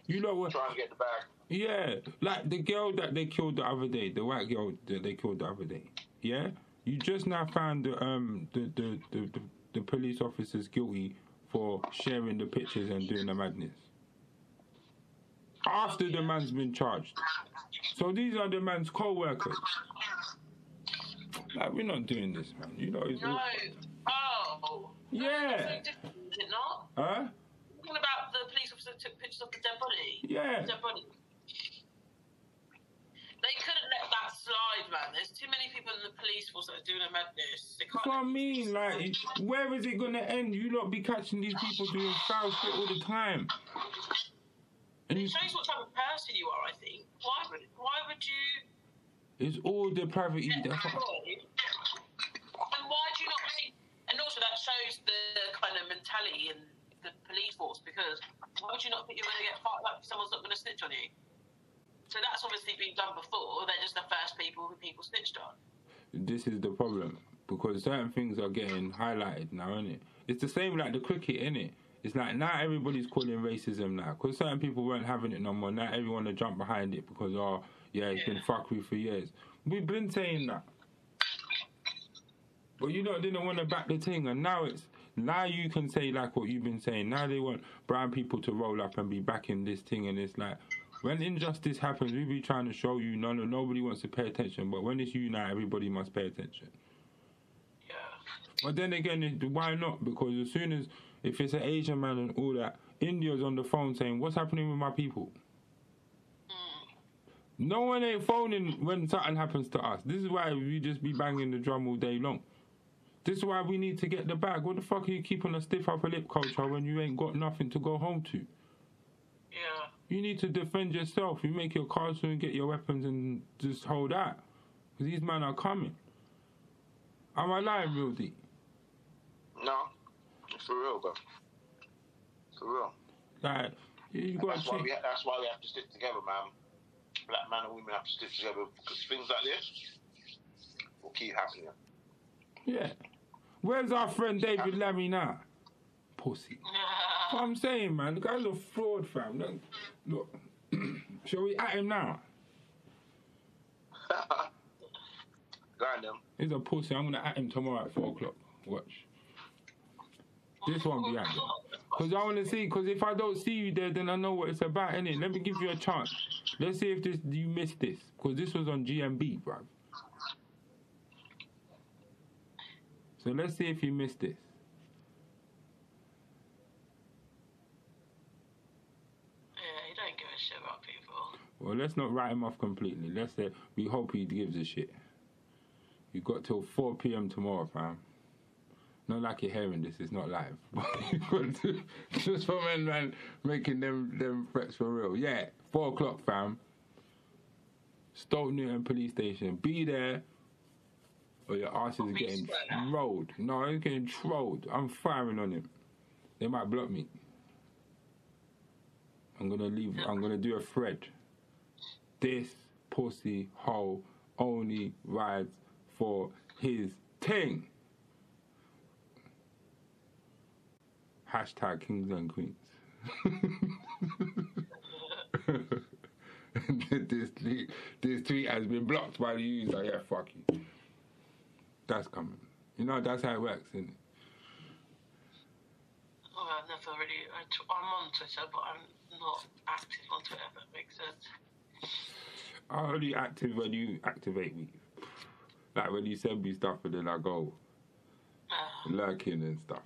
You know what? Trying to get the bag. Yeah, like the girl that they killed the other day, the white girl that they killed the other day. Yeah, you just now found the um the the the, the, the police officers guilty for sharing the pictures and doing the madness. After the man's been charged. So these are the man's co-workers. Like we're not doing this, man. You know, it's No. Oh. Yeah. Is it not? huh? Talking about the police officer took pictures of the dead body. Yeah. Dead body. They couldn't let that slide, man. There's too many people in the police force that are doing a madness. That's what I mean. Like, where is it gonna end? You lot be catching these people doing foul shit all the time. And It shows what type of person you are, I think. Why would why would you it's all the private. get That's what. And why do you not make and also that shows the kind of mentality in the police force because why would you not think you're gonna get fucked up if someone's not gonna snitch on you? So that's obviously been done before, they're just the first people who people snitched on. this is the problem because certain things are getting highlighted now, isn't it? It's the same like the cricket, isn't it? It's like now everybody's calling racism now because certain people weren't having it no more. Now everyone to jump behind it because oh yeah, it's been fuckery for years. We've been saying that, but you lot didn't want to back the thing, and now it's now you can say like what you've been saying. Now they want brown people to roll up and be backing this thing, and it's like when injustice happens, we be trying to show you no, no, nobody wants to pay attention, but when it's you now, everybody must pay attention. Yeah. But then again, it- why not? Because as soon as if it's an Asian man and all that, India's on the phone saying, "What's happening with my people?" Mm. No one ain't phoning when something happens to us. This is why we just be banging the drum all day long. This is why we need to get the bag. What the fuck are you keeping a stiff upper lip culture when you ain't got nothing to go home to? Yeah. You need to defend yourself. You make your cards and get your weapons and just hold out. Because these men are coming. Am I lying, real deep? No, for real, bro. For real. Like, you got That's why we ha- that's why we have to stick together, man. Black men and women have to stick together because things like this will keep happening. Yeah. Where's our friend David Lammy now? Pussy. What I'm saying, man, the guy's a fraud, fam. Look, look. shall we at him now? Go on, them. He's a pussy. I'm gonna at him tomorrow at four o'clock. Watch. This won't be happening. Cause I wanna see. Cause if I don't see you there, then I know what it's about, innit? Let me give you a chance. Let's see if this you missed this. Cause this was on GMB, bruv. So let's see if you missed this. Yeah, he don't give a shit about people. Well, let's not write him off completely. Let's say we hope he gives a shit. You got till 4 p.m. tomorrow, fam. Not like you're hearing this, it's not live. Just for men, man, making them them threats for real. Yeah, 4 o'clock, fam. Stoke Newington Police Station. Be there, or your ass is getting trolled. No, he's getting trolled. I'm firing on him. They might block me. I'm gonna leave. I'm gonna do a thread. This pussy hoe only rides for his ting. Hashtag kings and queens. this tweet, this tweet has been blocked by the user. Oh, yeah, fuck you. That's coming. You know that's how it works, isn't it? Oh, I've never really. I t- I'm on Twitter, but I'm not active on Twitter. If that makes sense. I only active when you activate me. Like when you send me stuff and then I go Uh, lurking and stuff.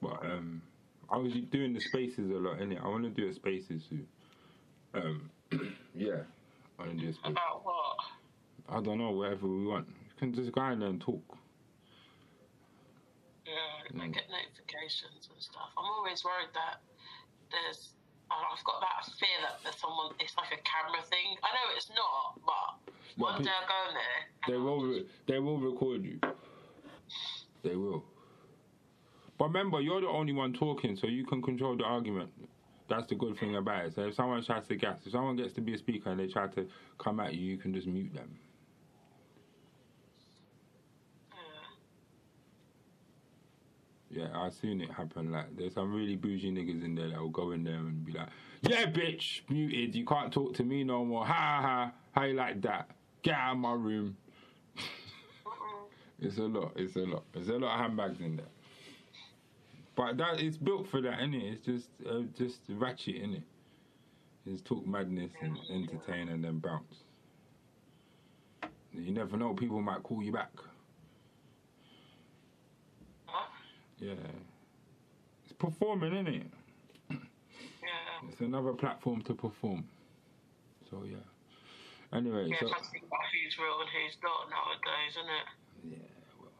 But um, I was doing the spaces a lot, innit? I want to do a spaces soon. Um, yeah, I want to do a space. about what? I don't know, whatever we want. You can just go in there and talk. Yeah, I get notifications and stuff. I'm always worried that there's. I've got that fear that there's someone. It's like a camera thing. I know it's not, but one day I go in there. They I'll will, re- they will record you. They will. But remember, you're the only one talking, so you can control the argument. That's the good thing about it. So if someone tries to gas, if someone gets to be a speaker and they try to come at you, you can just mute them. Yeah. I've seen it happen. Like, there's some really bougie niggas in there that will go in there and be like, "Yeah, bitch, muted. You can't talk to me no more. Ha ha ha. How you like that? Get out of my room." it's a lot. It's a lot. There's a lot of handbags in there. But that it's built for that, innit? It's just uh, just ratchet, innit? It's talk madness and entertain and then bounce. You never know. People might call you back. Huh? Yeah. It's performing, isn't it? Yeah. It's another platform to perform. So yeah. Anyway, Yeah, so think about who's real and who's not nowadays, isn't it? yeah, well,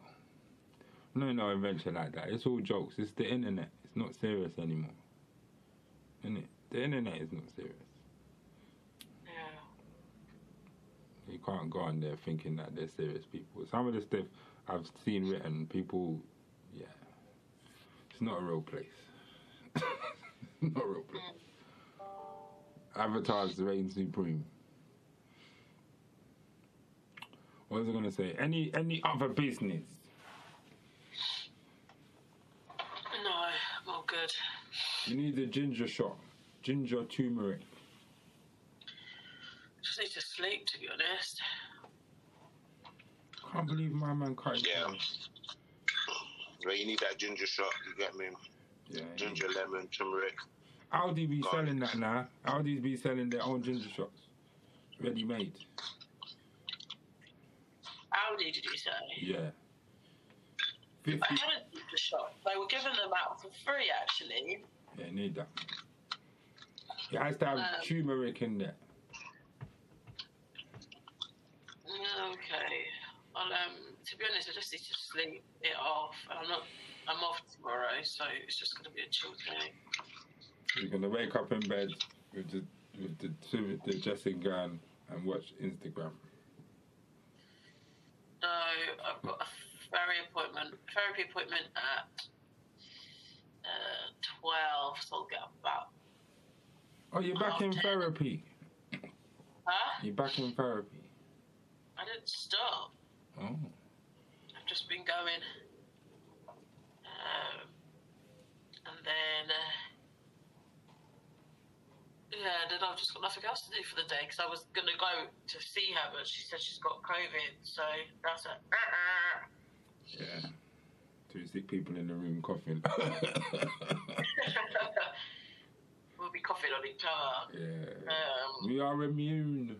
no, no invention like that. It's all jokes. It's the internet. It's not serious anymore. Isn't it? The internet is not serious. Yeah. You can't go on there thinking that they're serious people. Some of the stuff I've seen written, people, not a real place. not a real place. Avatars the reign supreme. What was I gonna say? Any any other business? No, I'm all good. You need a ginger shot, ginger turmeric. Just need to sleep, to be honest. Can't believe my man cut his Yeah. hair. Where you need that ginger shot, you get me? Yeah. Ginger, lemon, turmeric. Aldi be Got selling that now. Aldi's be selling their own ginger shots, ready made. Audi, did you say? Yeah. I 50. hadn't been to the shop. They were giving them out for free, actually. Yeah, need that. It has to have Um, turmeric in there. Okay. Well, um, to be honest, I just need to sleep it off. And I'm not. I'm off tomorrow, so it's just going to be a chill day. You're gonna wake up in bed with the with the with the dressing gown and watch Instagram. No, I've got a ferry appointment, therapy appointment at uh, twelve, so I'll get up about. Oh, you're back in therapy. Huh? You're back in therapy. I didn't stop. Oh. I've just been going. Um, and then, uh, yeah, then I've just got nothing else to do for the day because I was going to go to see her, but she said she's got COVID, so that's it. Yeah. Two sick people in the room coughing. we'll be coughing on each other. yeah. Um, We are immune.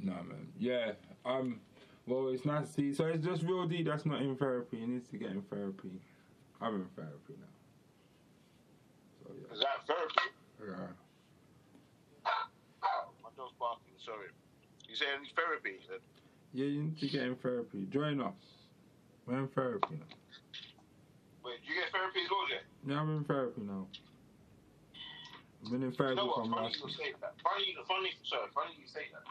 Nah, man. Yeah. Um. Well, it's nice to see. So it's just real D that's not in therapy. He needs to get in therapy. I'm in therapy now. So yeah. Is that therapy? Yeah. My dog's barking, sorry. You say any therapy? Then? Yeah, you need to get in therapy. Join us. We're in therapy now. Wait, you get therapy as well, Jay? Yeah, I'm in therapy now. I've been in You therapy know what? Funny you say that. Funny, funny, sorry, funny you say that.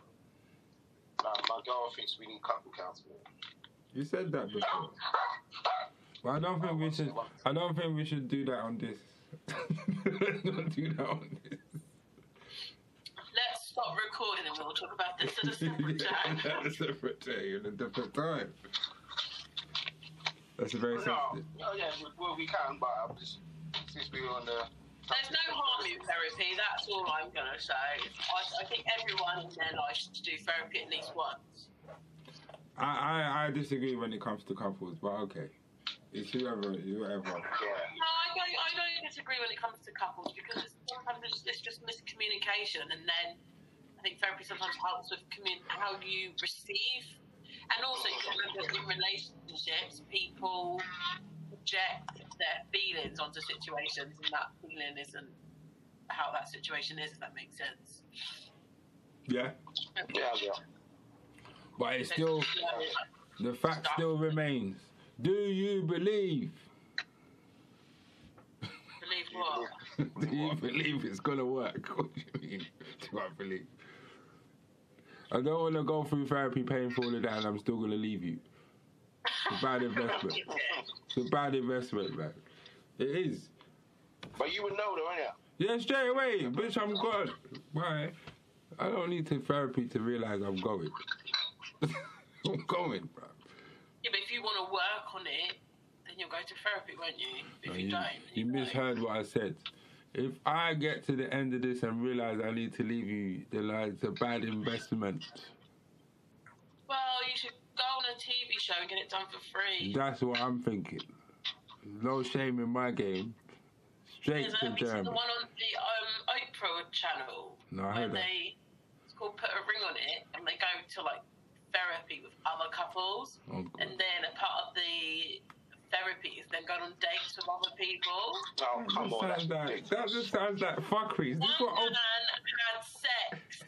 Nah, my girl thinks we need couple counseling. You said that before. But I don't think we should. I don't think we should do that on this. Let's not do that on this. let's stop recording and we'll talk about this at a separate time. At a separate day and a different time. That's a very No, sensitive. no, yeah, we- well, we can, but I'm just, since we're on the There's no harm in therapy. That's all I'm gonna say. I, I think everyone in their life should do therapy at least once. I, I, I disagree when it comes to couples, but okay. It's whoever, whoever. No, I don't. I don't disagree when it comes to couples because it's, sometimes it's, it's just miscommunication, and then I think therapy sometimes helps with commun- how you receive, and also you remember in relationships, people project their feelings onto situations, and that feeling isn't how that situation is. If that makes sense. Yeah, Yeah, yeah. but it's still the fact still remains. Do you believe? Believe what? Do you believe it's gonna work? What do you mean? Do I believe? I don't want to go through therapy, paying for all of that, and I'm still gonna leave you. It's a bad investment. It's a bad investment, man. It is. But you would know, though, innit? Yeah, straight away, bitch. I'm gone. Why? I don't need to therapy to realize I'm going. I'm going, bro. Yeah, but if you want to work on it, then you'll go to therapy, won't you? If No, you, you, don't, you don't. misheard what I said. If I get to the end of this and realize I need to leave you, then like, it's a bad investment. Well, you should go on a TV show and get it done for free. That's what I'm thinking. No shame in my game. Straight There's to you seen the Germany. one on the um, Oprah channel No, I where heard that. they it's called Put a Ring on It, and they go to like therapy with other couples, Oh, and then a part of the therapy is then going on dates with other people. Oh, come on. that, That's sounds like, ridiculous. that just sounds like fuckery. This One what man Oprah... had sex.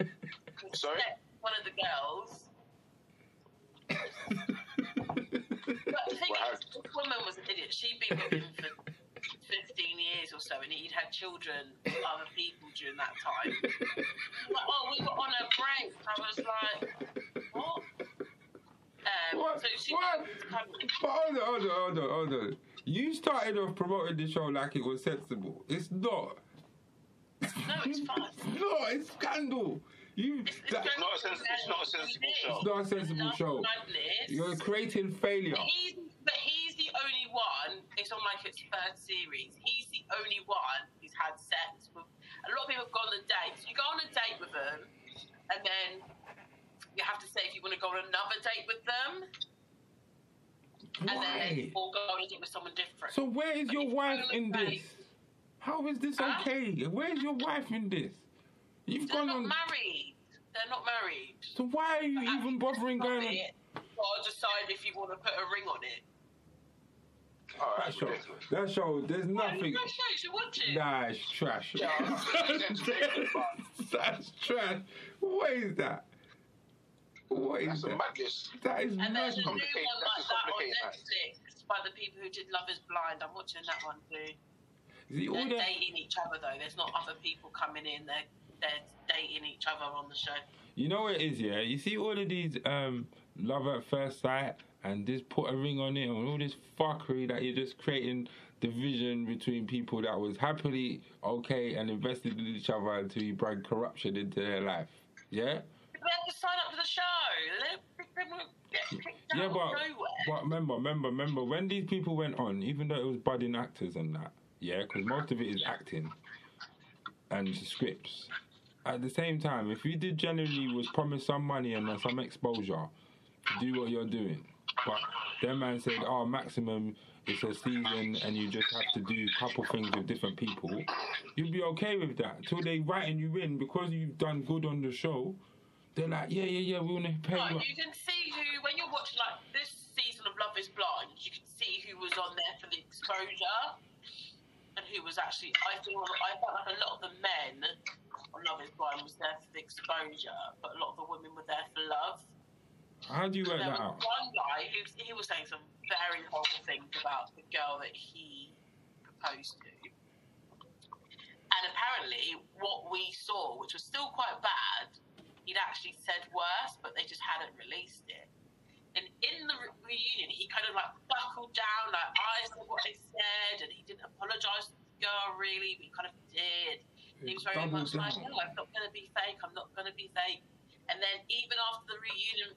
Sorry? sex- One of the girls. But the thing Wow. is, this woman was an idiot. She'd been with him for 15 years or so, and he'd had children with other people during that time. Like, oh, we were on a break. I was like, what? Um, What? So she What? kind of- But hold on, hold on, hold on, hold on. You started off promoting the show like it was sensible. It's not. No, it's fine. No, it's scandal. You, It's, it's, that, very- not a sens- it's not a sensible show. it's not a sensible Love show. Madness. You're creating failure. But he's, but he's the only one. It's on like its third series. He's the only one who's had sex with. A lot of people have gone on dates. You go on a date with them, and then you have to say if you want to go on another date with them, and then Why? or go on a date with someone different. So where is But your wife in dates. this? How is this Huh? okay? Where's your wife in this? You've They're gone not on. married. They're not married. So why are you even bothering going on... I'll decide if you want to put a ring on it. All right, That show, ridiculous. that show, there's nothing. No, you should watch it. Nah, it's trash. Yeah, it's entertaining, That's trash. What is that? What is That's a that? madness. That is And there's a new one madness. like that's a that on complicated Netflix by the people who did Love is Blind. I'm watching that one too. See, all They're that, dating each other though. There's not other people coming in. They're they're dating each other on the show. you know what it is, yeah? You see all of these um, love at first sight and just put a ring on it and all this fuckery that you're just creating division between people that was happily okay and invested in each other until you bring corruption into their life. Yeah? They have to sign up for the show. They they won't get kicked Yeah, but but remember, remember, remember when these people went on, even though it was budding actors and that, yeah, because most of it is acting and scripts. At the same time, if you did generally was promised some money and some exposure to do what you're doing, but their man said, "Oh, maximum it's a season and you just have to do a couple things with different people," you'd be okay with that till they writing you in because you've done good on the show. They're like, "Yeah, yeah, yeah, we want to pay you." you can see who when you're watching like this season of Love Is Blind. You can see who was on there for the exposure and who was actually. I feel I felt like a lot of the men Love Is Blind was there for the exposure, but a lot of the women were there for love. How do you work There that out? one guy who he was saying some very horrible things about the girl that he proposed to. And apparently, what we saw, which was still quite bad, he'd actually said worse, but they just hadn't released it. And in the reunion, he kind of like buckled down, like I said what I said, and he didn't apologise to the girl really, but he kind of did. He was very much like, no, I'm not going to be fake, I'm not going to be fake. And then even after the reunion,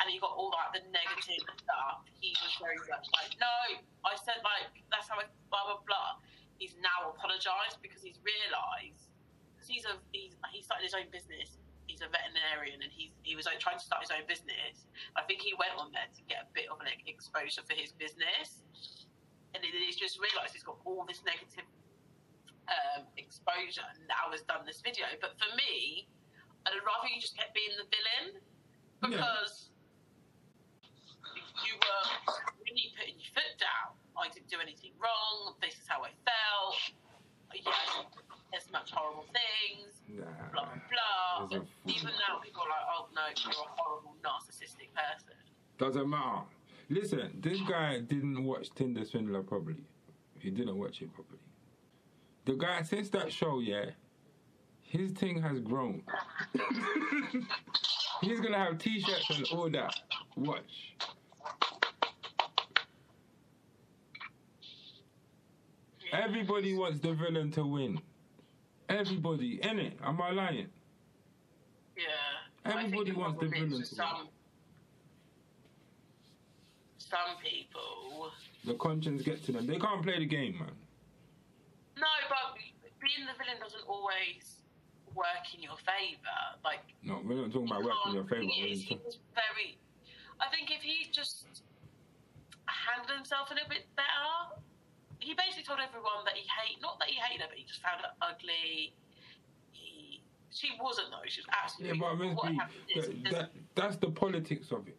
and he got all like the negative stuff, he was very much like, no, I said like, that's how I, blah, blah, blah. He's now apologised realise because he's a he's he started his own business. He's a veterinarian and he's he was like trying to start his own business. I think he went on there to get a bit of an exposure for his business, and then he's just realised he's got all this negative um, exposure. And now has done this video, but for me, I'd rather you just kept being the villain because you were really putting your foot down. I didn't do anything wrong. This is how I felt. Yes, there's much horrible things. Nah, Blah blah blah. There's But a- even now, people are like, "Oh no, you're a horrible narcissistic person." Doesn't matter. Listen, this guy didn't watch Tinder Swindler properly. He didn't watch it properly. The guy, since that show, yeah, his thing has grown. He's gonna have t-shirts and all that. Watch. Everybody wants the villain to win. Everybody, innit? Am I lying? Yeah. Everybody wants the villain to some some people. The conscience gets to them. They can't play the game, man. But being the villain doesn't always work in your favour. Like No, we're not talking about working in your favour. he We're is- talking- He was very. I think if he just handled himself a little bit better, he basically told everyone that he hate. Not that he hated her, but he just found her ugly. He. She wasn't though. She was Yeah, absolutely. but Miss what B, happened is that, that, that's the politics of it.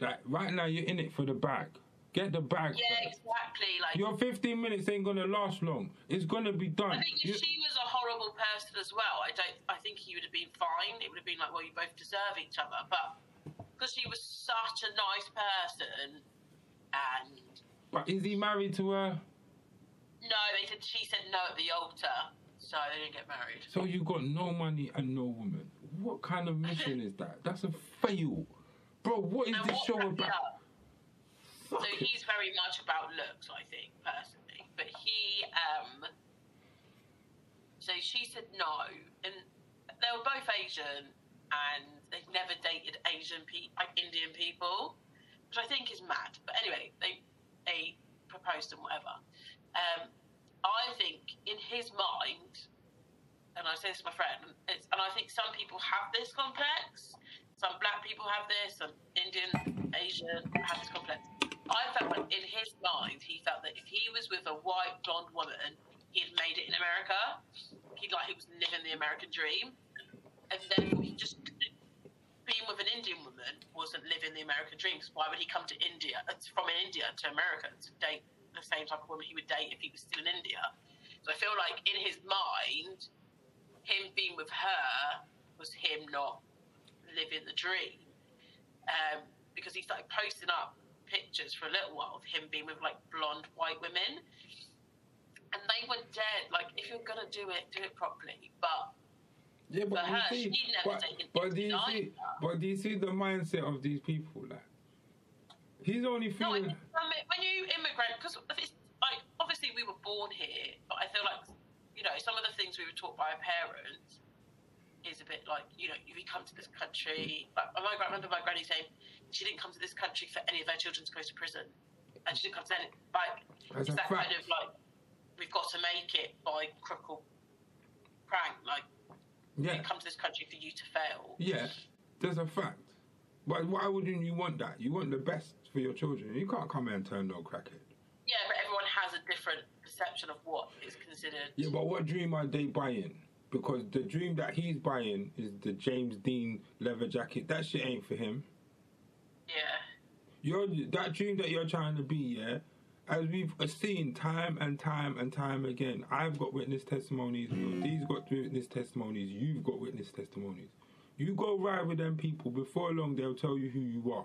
Like right now, you're in it for the bag. Get the bag. yeah, exactly. Like Your 15 minutes ain't gonna last long. It's gonna be done. I think if You- she was a horrible person as well, I don't. I think he would have been fine. It would have been like, well, you both deserve each other. But because she was such a nice person, and but is he married to her? no, they said she said no at the altar, so they didn't get married. So you got no money and no woman. What kind of mission is that? That's a fail, bro. What is And this what show about? So he's very much about looks, I think, personally. But he, um, so she said no, and they were both Asian, and they'd never dated Asian people, like Indian people, which I think is mad. But anyway, they they proposed and whatever. Um, I think in his mind, and I say this to my friend, it's, and I think some people have this complex. Some black people have this, some Indian, Asian have this complex. I felt like in his mind, he felt that if he was with a white blonde woman, he had made it in America. He like he was living the American dream, and therefore he just being with an Indian woman wasn't living the American dream. 'cause why would he come to India uh, from India to America to date the same type of woman he would date if he was still in India? So I feel like in his mind, him being with her was him not living the dream. Um, because he started posting up pictures for a little while of him being with like blonde white women. And they were dead. Like, if you're gonna do it, do it properly. But Yeah, but For her, see, she never but, but do you see, but do you see the mindset of these people? Like, he's only feeling. it- I mean, when you immigrate, because like obviously we were born here, but I feel like you know some of the things we were taught by our parents is a bit like you know you come to this country. Like, I remember my granny saying she didn't come to this country for any of her children to go to prison, and she didn't come to any like That's it's that kind of like we've got to make it by crook or crank. Like Yeah, we come to this country for you to fail. yeah, there's a fact. But why wouldn't you want that? You want the best for your children. You can't come here and turn no crackhead. Yeah, but everyone has a different perception of what is considered. Yeah, but what dream are they buying? Because the dream that he's buying is the James Dean leather jacket. That shit ain't for him. Yeah. You're that dream that you're trying to be, yeah. As we've uh, seen time and time and time again, I've got witness testimonies. These got witness testimonies. You've got witness testimonies. You go ride with them people. Before long, they'll tell you who you are,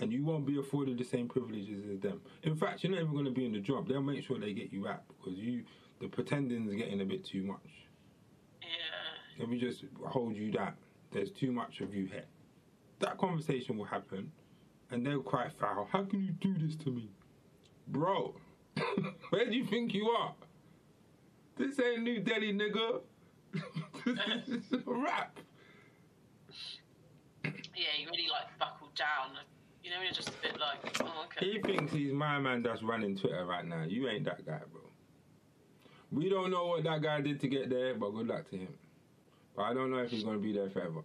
and you won't be afforded the same privileges as them. In fact, you're not even going to be in the job. They'll make sure they get you out because you, the pretending's getting a bit too much. Yeah. Let me just hold you that. There's too much of you here. That conversation will happen, and they'll cry foul. How can you do this to me? Bro, where do you think you are? This ain't New Delhi, nigga. this is a rap. Yeah, you really like buckled down. You know, you're just a bit like, oh, okay. He thinks he's my man that's running Twitter right now. You ain't that guy, bro. We don't know what that guy did to get there, but good luck to him. But I don't know if he's going to be there forever.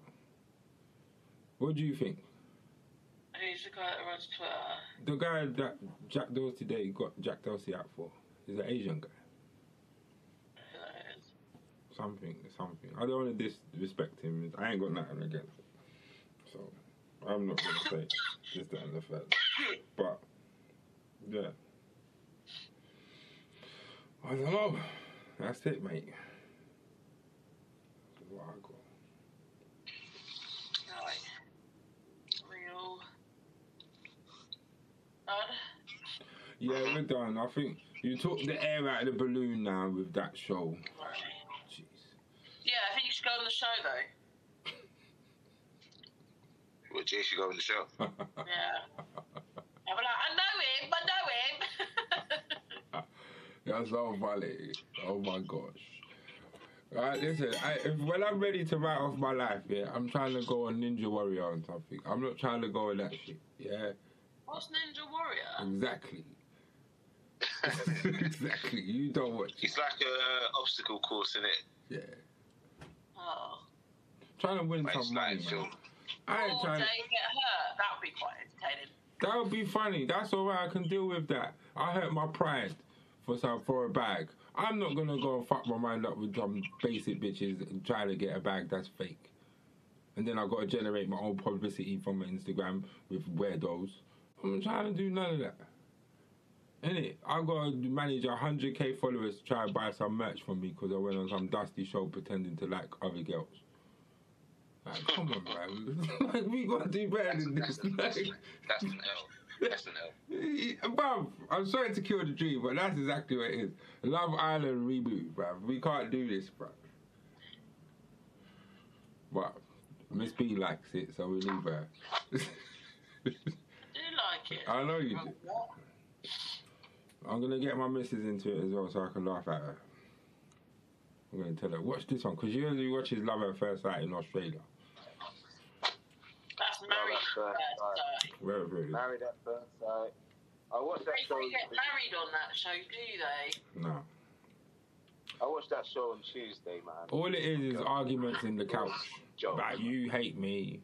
What do you think? Who's the guy that runs Twitter? The guy that Jack Dorsey Day got Jack Dorsey out for is an Asian guy. Who that is? Something, something. I don't want to disrespect him. I ain't got nothing against him. So, I'm not going to say this, that, and the third. But, yeah. I don't know. That's it, mate. That's what I got. Right. Real. Done? Yeah, we're done. I think you took the air out of the balloon now with that show. Jeez. Yeah, I think you should go on the show though. Well, Jay should go on the show. Yeah. I'll be like, I know him, I know him. That's so funny. Oh my gosh. Right, listen, I, if, when I'm ready to write off my life, yeah, I'm trying to go on Ninja Warrior and something. I'm not trying to go on that shit. Yeah, What's Ninja Warrior? exactly. exactly. You don't watch. It's like a obstacle course, isn't it? Yeah. Oh. Trying to win Like, some it's money, like man. film. I ain't Oh, trying they to. get hurt. That would be quite entertaining. That would be funny. That's alright. I can deal with that. I hurt my pride for some for a bag. I'm not gonna go and fuck my mind up with some basic bitches and try to get a bag that's fake. And then I gotta generate my own publicity from my Instagram with weirdos. I'm trying to do none of that. Innit? I gotta manage 100k followers to try and buy some merch from me because I went on some dusty show pretending to like other girls. Like, come on, man. like, we gotta do better than this. That's, Like, that's an L. That's an L. Bruv, I'm sorry to kill the dream, but that's exactly what it is. Love Island reboot, bruv. We can't do this, bruv. But Miss B likes it, so we leave her. Do you like it? I know you do. I'm gonna get my missus into it as well, so I can laugh at her. I'm gonna tell her watch this one because she only watches Love at First Sight in Australia. That's married that's at first sight. Wherever it is. Married at first sight. I watched that They show. don't get married on that show, do they? No. I watched that show on Tuesday, man. All it is is arguments in the couch. Joke. About you hate me.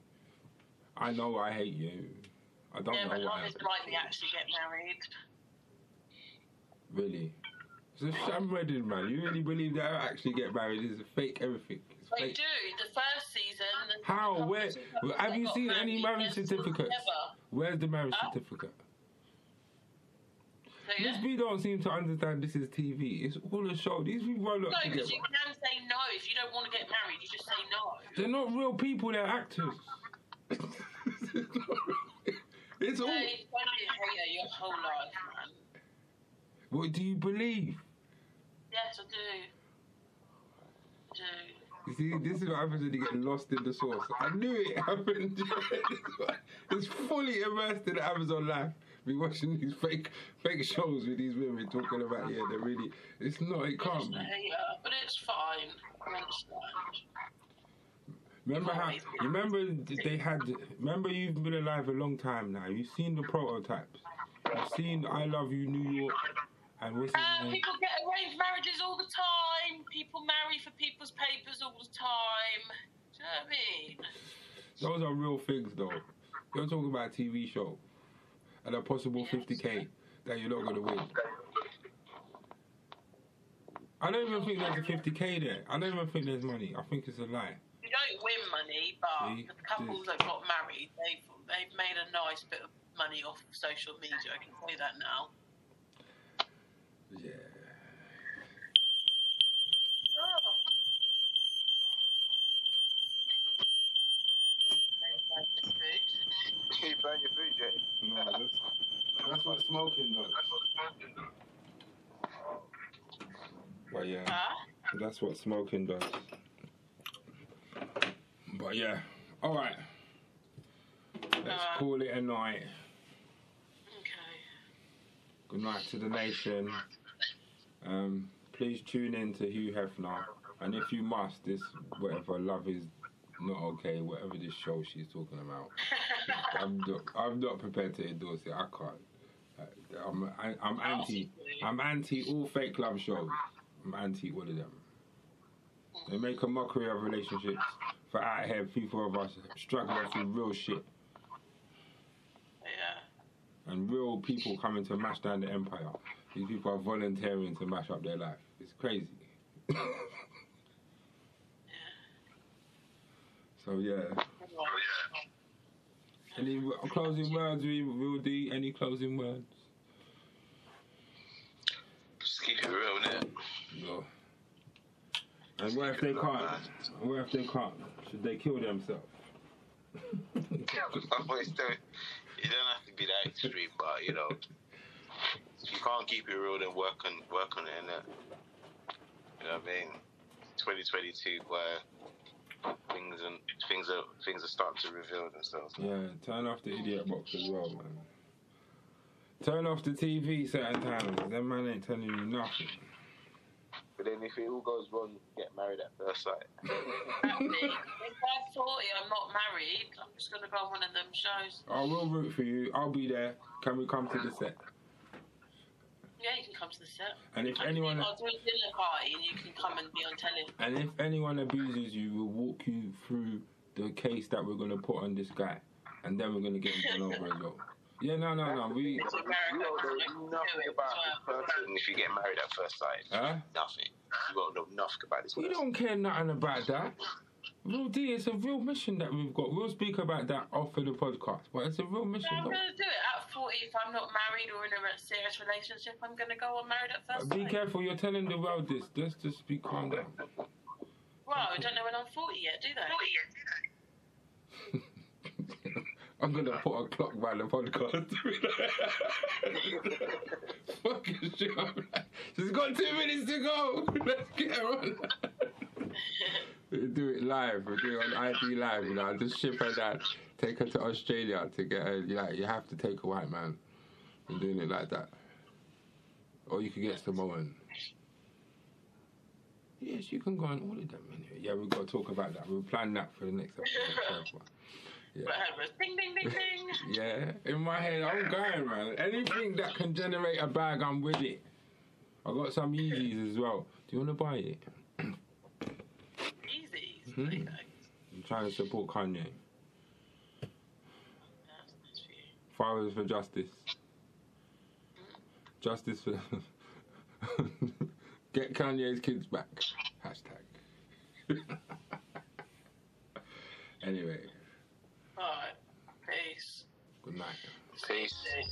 I know I hate you. I don't Yeah, but know none why. is likely actually get married. Really. It's a sham wedding, man. You really believe that I actually get married? It's a fake everything. It's They fake. do. The first season. the How? couple Where? Have you seen any marriage certificates? together. Where's the marriage Huh? certificate? So, yeah. Miss B don't seem to understand this is TV. It's all a show. These people are not No, because you can say no. If you don't want to get married, you just say no. They're not real people. They're actors. it's all. Hey, don't be a hater your whole life, man. What do you believe? Yes, I do. I do. You see, this is what happens when you get lost in the source. I knew it happened. it's fully immersed in Amazon life. Be watching these fake fake shows with these women talking about yeah, they're really. It's not. It can't be. a but it's fine. I understand. Remember how? Remember they had. Remember you've been alive a long time now. You've seen the prototypes. You've seen I Love You New York, and Uh, name? people get arranged marriages all the time. People marry for people's papers all the time. Do you know what I mean? Those are real things, though. You're talking about a TV show and a possible 50k that you're not going to win. I don't even think there's a 50k there. I don't even think there's money. I think it's a lie. You don't win money, but See? the couples that got married, they've they've made a nice bit of money off of social media. I can say that now. Yeah. Oh. There's food. you burn your food, Jay. No, that's, that's what smoking does. But yeah, Huh? that's what smoking does. But yeah, all right. Let's Uh. call it a night. Okay. Good night to the nation. Um, please tune in to Hugh Hefner, and if you must, this whatever love is not okay, whatever this show she's talking about. I'm not, I'm not prepared to endorse it. I can't. Uh, I'm, I, I'm anti. I'm anti all fake love shows. I'm anti all of them. They make a mockery of relationships for out here people of us struggling through real shit Yeah. and real people coming to mash down the empire. These people are volunteering to mash up their life. It's crazy. so yeah. Any closing words, we will do. Any closing words? Just keep it real, innit? No. And what if they can't? What if they can't? Should they kill themselves? Always do it. You don't have to be that extreme, but you know, you can't keep it real, then work on work on it, innit? You know what I mean? 2022, where things and things are things are starting to reveal themselves. Yeah, turn off the idiot box as well, man. Turn off the TV certain times. That man ain't telling you nothing. But then if it all goes wrong, get married at first sight. Exactly. if I'm 40, I'm not married, I'm just going to go on one of them shows. I will root for you. I'll be there. Can we come to the set? Yeah, you can come to the set. And if I can anyone I'll do a dinner party and you can come and be on telly. and if anyone abuses you, we'll walk you through the case that we're gonna put on this guy, and then we're gonna get him done over as well. Yeah, no, no, no. We It's You America. don't know they can do nothing about this person. If you get married at first sight, huh? nothing. You won't know nothing about this We person. don't care nothing about that. Real D, it's a real mission that we've got. We'll speak about that off of the podcast, but it's a real mission. So I'm going to do it at 40 if I'm not married or in a re- serious relationship. I'm going to go on married at first Be sight. careful, you're telling the world this. Just, just be calm down. Well, I don't know when I'm 40 yet, do they? I'm gonna put a clock by the podcast. Fucking shit. I'm like, She's got two minutes to go. Let's get her on. Do it live. We'll do it on ID live. You know, I'll just ship her that, take her to Australia to get her. Like, you have to take a white man. I'm doing it like that. Or you could get Samoan. Yes, you can go on all of them. Anyway. Yeah, we've got to talk about that. We'll plan that for the next episode. Yeah. I was um, ding, ding, ding, ding. Yeah, in my head, I'm going, man. Anything that can generate a bag, I'm with it. I got some Yeezys as well. Do you want to buy it? Easy. Mhm. There. I'm trying to support Kanye. That's for. Fathers for justice. Justice for. Get Kanye's kids back. Hashtag. anyway, Alright. Peace. good night. Peace. Peace.